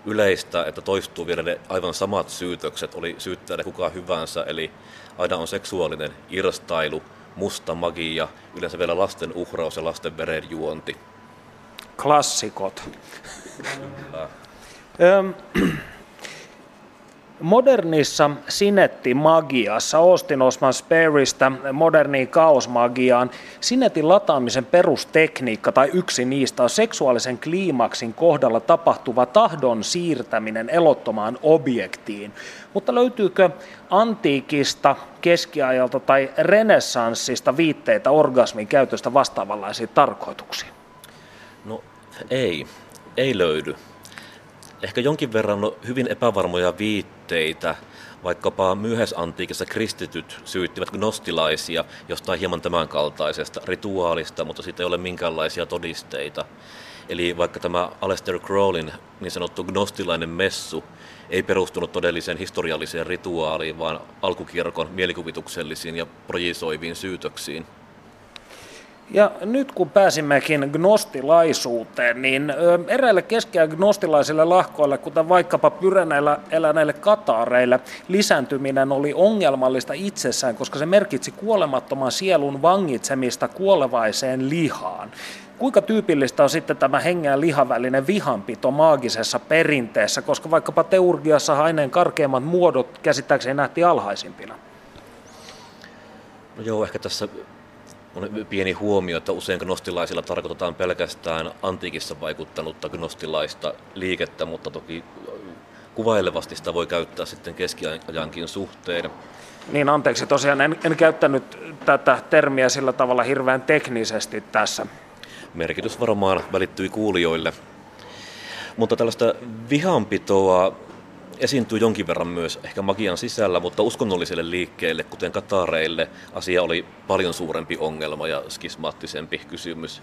yleistä, että toistuu vielä ne aivan samat syytökset, oli syyttäjä kuka hyvänsä, eli aina on seksuaalinen irstailu, musta magia, yleensä vielä lasten uhraus ja lasten verenjuonti. Klassikot. Modernissa sinettimagiassa, Austin Osman Sperrystä moderniin kaosmagiaan, sinetin lataamisen perustekniikka tai yksi niistä on seksuaalisen kliimaksin kohdalla tapahtuva tahdon siirtäminen elottomaan objektiin. Mutta löytyykö antiikista, keskiajalta tai renessanssista viitteitä orgasmin käytöstä vastaavanlaisiin tarkoituksiin? No ei, ei löydy ehkä jonkin verran hyvin epävarmoja viitteitä, vaikkapa myöhäisantiikissa kristityt syyttivät gnostilaisia jostain hieman tämänkaltaisesta rituaalista, mutta siitä ei ole minkäänlaisia todisteita. Eli vaikka tämä Aleister Crowlin niin sanottu gnostilainen messu ei perustunut todelliseen historialliseen rituaaliin, vaan alkukirkon mielikuvituksellisiin ja projisoiviin syytöksiin. Ja nyt kun pääsimmekin gnostilaisuuteen, niin eräille keskiään gnostilaisille lahkoille, kuten vaikkapa pyreneillä eläneille kataareille, lisääntyminen oli ongelmallista itsessään, koska se merkitsi kuolemattoman sielun vangitsemista kuolevaiseen lihaan. Kuinka tyypillistä on sitten tämä hengen ja lihan välinen vihanpito maagisessa perinteessä, koska vaikkapa teurgiassa aineen karkeimmat muodot käsittääkseni nähtiin alhaisimpina? No joo, ehkä tässä on pieni huomio, että usein gnostilaisilla tarkoitetaan pelkästään antiikissa vaikuttanutta gnostilaista liikettä, mutta toki kuvailevasti sitä voi käyttää sitten keskiajankin suhteen. Niin, anteeksi, tosiaan en, en käyttänyt tätä termiä sillä tavalla hirveän teknisesti tässä. Merkitys varmaan välittyi kuulijoille. Mutta tällaista vihanpitoa esiintyy jonkin verran myös ehkä magian sisällä, mutta uskonnolliselle liikkeelle, kuten katareille, asia oli paljon suurempi ongelma ja skismaattisempi kysymys.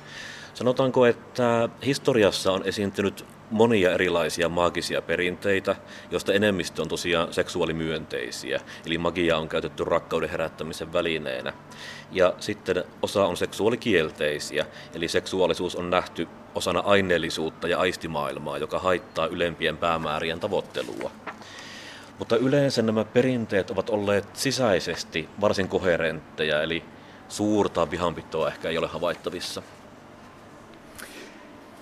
Sanotaanko, että historiassa on esiintynyt monia erilaisia maagisia perinteitä, joista enemmistö on tosiaan seksuaalimyönteisiä, eli magia on käytetty rakkauden herättämisen välineenä. Ja sitten osa on seksuaalikielteisiä, eli seksuaalisuus on nähty osana aineellisuutta ja aistimaailmaa, joka haittaa ylempien päämäärien tavoittelua. Mutta yleensä nämä perinteet ovat olleet sisäisesti varsin koherentteja, eli suurta vihanpitoa ehkä ei ole havaittavissa.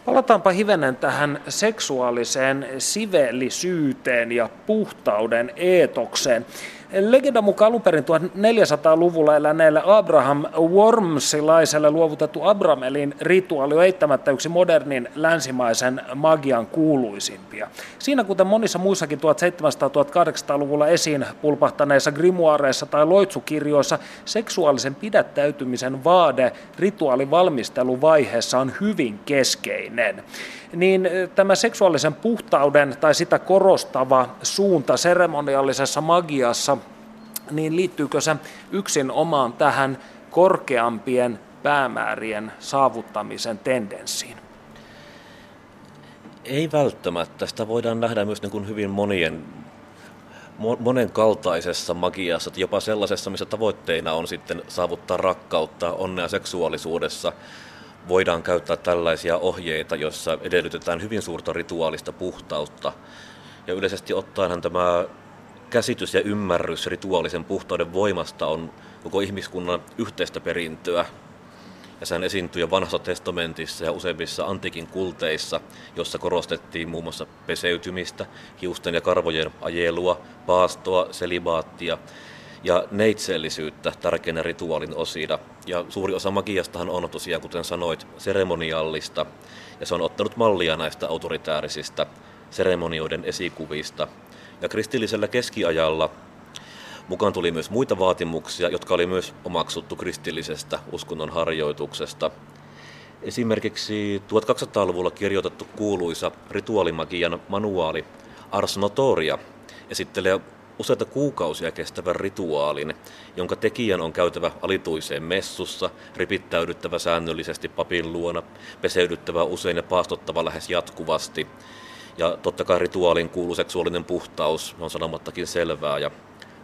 Palataanpa hivenen tähän seksuaaliseen sivellisyyteen ja puhtauden eetokseen. Legenda mukaan alun perin 1400-luvulla eläneelle Abraham Wormsilaiselle luovutettu Abramelin rituaali on eittämättä yksi modernin länsimaisen magian kuuluisimpia. Siinä kuten monissa muissakin 1700-1800-luvulla esiin pulpahtaneissa grimoireissa tai loitsukirjoissa, seksuaalisen pidättäytymisen vaade rituaalin valmisteluvaiheessa on hyvin keskeinen niin tämä seksuaalisen puhtauden tai sitä korostava suunta seremoniallisessa magiassa, niin liittyykö se yksin omaan tähän korkeampien päämäärien saavuttamisen tendenssiin? Ei välttämättä. Sitä voidaan nähdä myös niin kuin hyvin monien monenkaltaisessa magiassa, jopa sellaisessa, missä tavoitteena on sitten saavuttaa rakkautta, onnea seksuaalisuudessa, voidaan käyttää tällaisia ohjeita, joissa edellytetään hyvin suurta rituaalista puhtautta. Ja yleisesti ottaenhan tämä käsitys ja ymmärrys rituaalisen puhtauden voimasta on koko ihmiskunnan yhteistä perintöä. Ja sehän esiintyy jo vanhassa testamentissa ja useimmissa antiikin kulteissa, jossa korostettiin muun muassa peseytymistä, hiusten ja karvojen ajelua, paastoa, selibaattia ja neitseellisyyttä tärkeänä rituaalin osina. Ja suuri osa magiastahan on tosiaan, kuten sanoit, seremoniallista, ja se on ottanut mallia näistä autoritäärisistä seremonioiden esikuvista. Ja kristillisellä keskiajalla mukaan tuli myös muita vaatimuksia, jotka oli myös omaksuttu kristillisestä uskonnon harjoituksesta. Esimerkiksi 1200-luvulla kirjoitettu kuuluisa rituaalimagian manuaali Ars Notoria esittelee useita kuukausia kestävän rituaalin, jonka tekijän on käytävä alituiseen messussa, ripittäydyttävä säännöllisesti papin luona, peseydyttävä usein ja paastottava lähes jatkuvasti. Ja totta kai rituaalin kuuluu seksuaalinen puhtaus, on sanomattakin selvää. Ja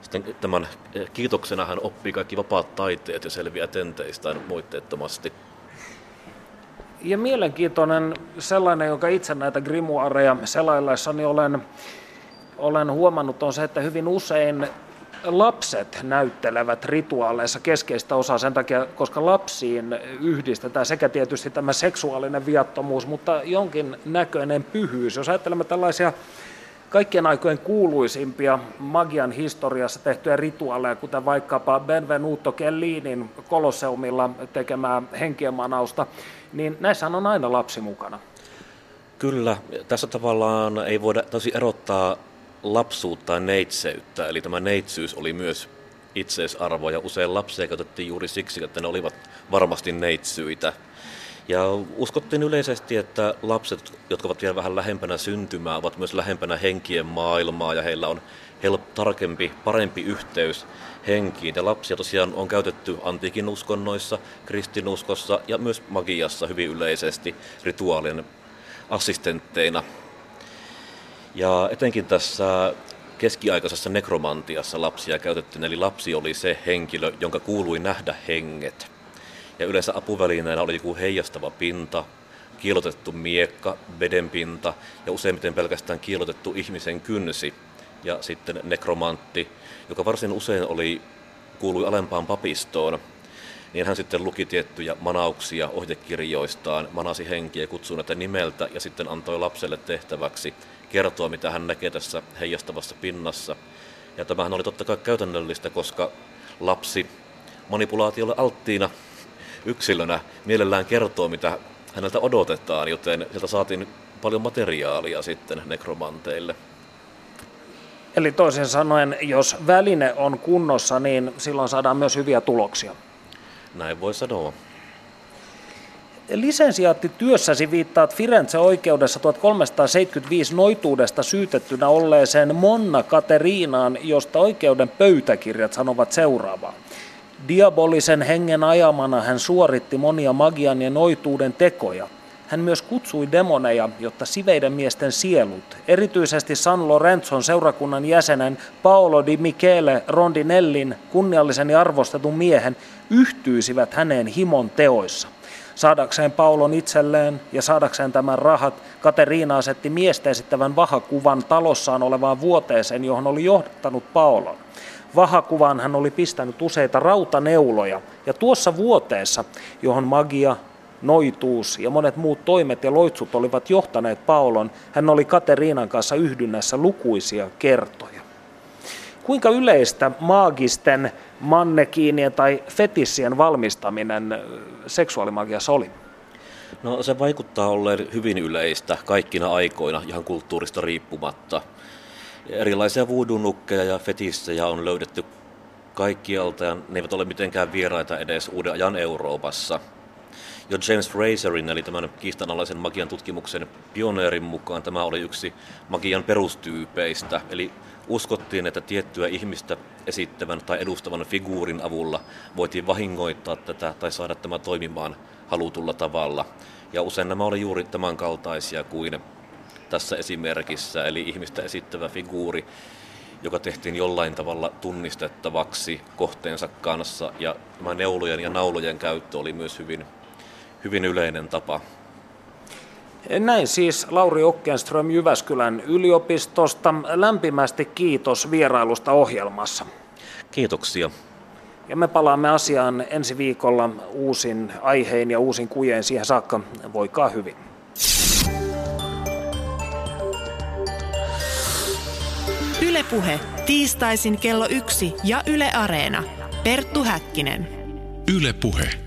sitten tämän kiitoksena hän oppii kaikki vapaat taiteet ja selviää tenteistään moitteettomasti. Ja mielenkiintoinen sellainen, jonka itse näitä grimoireja selaillessani olen olen huomannut on se, että hyvin usein lapset näyttelevät rituaaleissa keskeistä osaa sen takia, koska lapsiin yhdistetään sekä tietysti tämä seksuaalinen viattomuus, mutta jonkin näköinen pyhyys. Jos ajattelemme tällaisia kaikkien aikojen kuuluisimpia magian historiassa tehtyjä rituaaleja, kuten vaikkapa Benvenuto Cellinin Kolosseumilla tekemää henkien manausta, niin näissä on aina lapsi mukana. Kyllä, tässä tavallaan ei voida tosi erottaa lapsuutta ja neitseyttä, eli tämä neitsyys oli myös itseisarvo, ja usein lapsia käytettiin juuri siksi, että ne olivat varmasti neitsyitä. Ja uskottiin yleisesti, että lapset, jotka ovat vielä vähän lähempänä syntymää, ovat myös lähempänä henkien maailmaa, ja heillä on help, tarkempi, parempi yhteys henkiin. Ja lapsia tosiaan on käytetty antiikin uskonnoissa, kristinuskossa ja myös magiassa hyvin yleisesti rituaalien assistentteina. Ja etenkin tässä keskiaikaisessa nekromantiassa lapsia käytettiin, eli lapsi oli se henkilö, jonka kuului nähdä henget. Ja yleensä apuvälineenä oli joku heijastava pinta, kiilotettu miekka, vedenpinta ja useimmiten pelkästään kiilotettu ihmisen kynsi. Ja sitten nekromantti, joka varsin usein oli, kuului alempaan papistoon, niin hän sitten luki tiettyjä manauksia ohjekirjoistaan, manasi henkiä, kutsui näitä nimeltä ja sitten antoi lapselle tehtäväksi kertoa, mitä hän näkee tässä heijastavassa pinnassa. Ja tämähän oli totta kai käytännöllistä, koska lapsi manipulaatiolle alttiina yksilönä mielellään kertoo, mitä häneltä odotetaan, joten sieltä saatiin paljon materiaalia sitten nekromanteille. Eli toisin sanoen, jos väline on kunnossa, niin silloin saadaan myös hyviä tuloksia. Näin voi sanoa. Lisensiaattityössäsi viittaat Firenze-oikeudessa 1375 noituudesta syytettynä olleeseen Monna Kateriinaan, josta oikeuden pöytäkirjat sanovat seuraavaa. Diabolisen hengen ajamana hän suoritti monia magian ja noituuden tekoja. Hän myös kutsui demoneja, jotta siveiden miesten sielut, erityisesti San Lorenzon seurakunnan jäsenen Paolo di Michele Rondinellin kunniallisen ja arvostetun miehen, yhtyisivät häneen himon teoissa. Saadakseen Paulon itselleen ja saadakseen tämän rahat, Kateriina asetti miestä esittävän vahakuvan talossaan olevaan vuoteeseen, johon oli johtanut Paulon. Vahakuvaan hän oli pistänyt useita rautaneuloja, ja tuossa vuoteessa, johon magia, noituus ja monet muut toimet ja loitsut olivat johtaneet Paulon, hän oli Kateriinan kanssa yhdynnässä lukuisia kertoja. Kuinka yleistä maagisten mannekiinien tai fetissien valmistaminen seksuaalimagiassa oli? No se vaikuttaa olleen hyvin yleistä kaikkina aikoina, ihan kulttuurista riippumatta. Erilaisia voodoo-nukkeja ja fetissejä on löydetty kaikkialta ja ne eivät ole mitenkään vieraita edes uuden ajan Euroopassa. Jo James Fraserin, eli tämän kiistanalaisen magian tutkimuksen pioneerin mukaan, tämä oli yksi magian perustyypeistä, eli uskottiin, että tiettyä ihmistä esittävän tai edustavan figuurin avulla voitiin vahingoittaa tätä tai saada tämä toimimaan halutulla tavalla. Ja usein nämä oli juuri tämän kaltaisia kuin tässä esimerkissä, eli ihmistä esittävä figuuri, joka tehtiin jollain tavalla tunnistettavaksi kohteensa kanssa. Ja tämä neulojen ja naulojen käyttö oli myös hyvin, hyvin yleinen tapa näin siis Lauri Okkenström Jyväskylän yliopistosta. Lämpimästi kiitos vierailusta ohjelmassa. Kiitoksia. Ja me palaamme asiaan ensi viikolla uusin aihein ja uusin kujeen. Siihen saakka voikaa hyvin. Ylepuhe tiistaisin kello yksi ja Yle Areena. Perttu Häkkinen. Ylepuhe.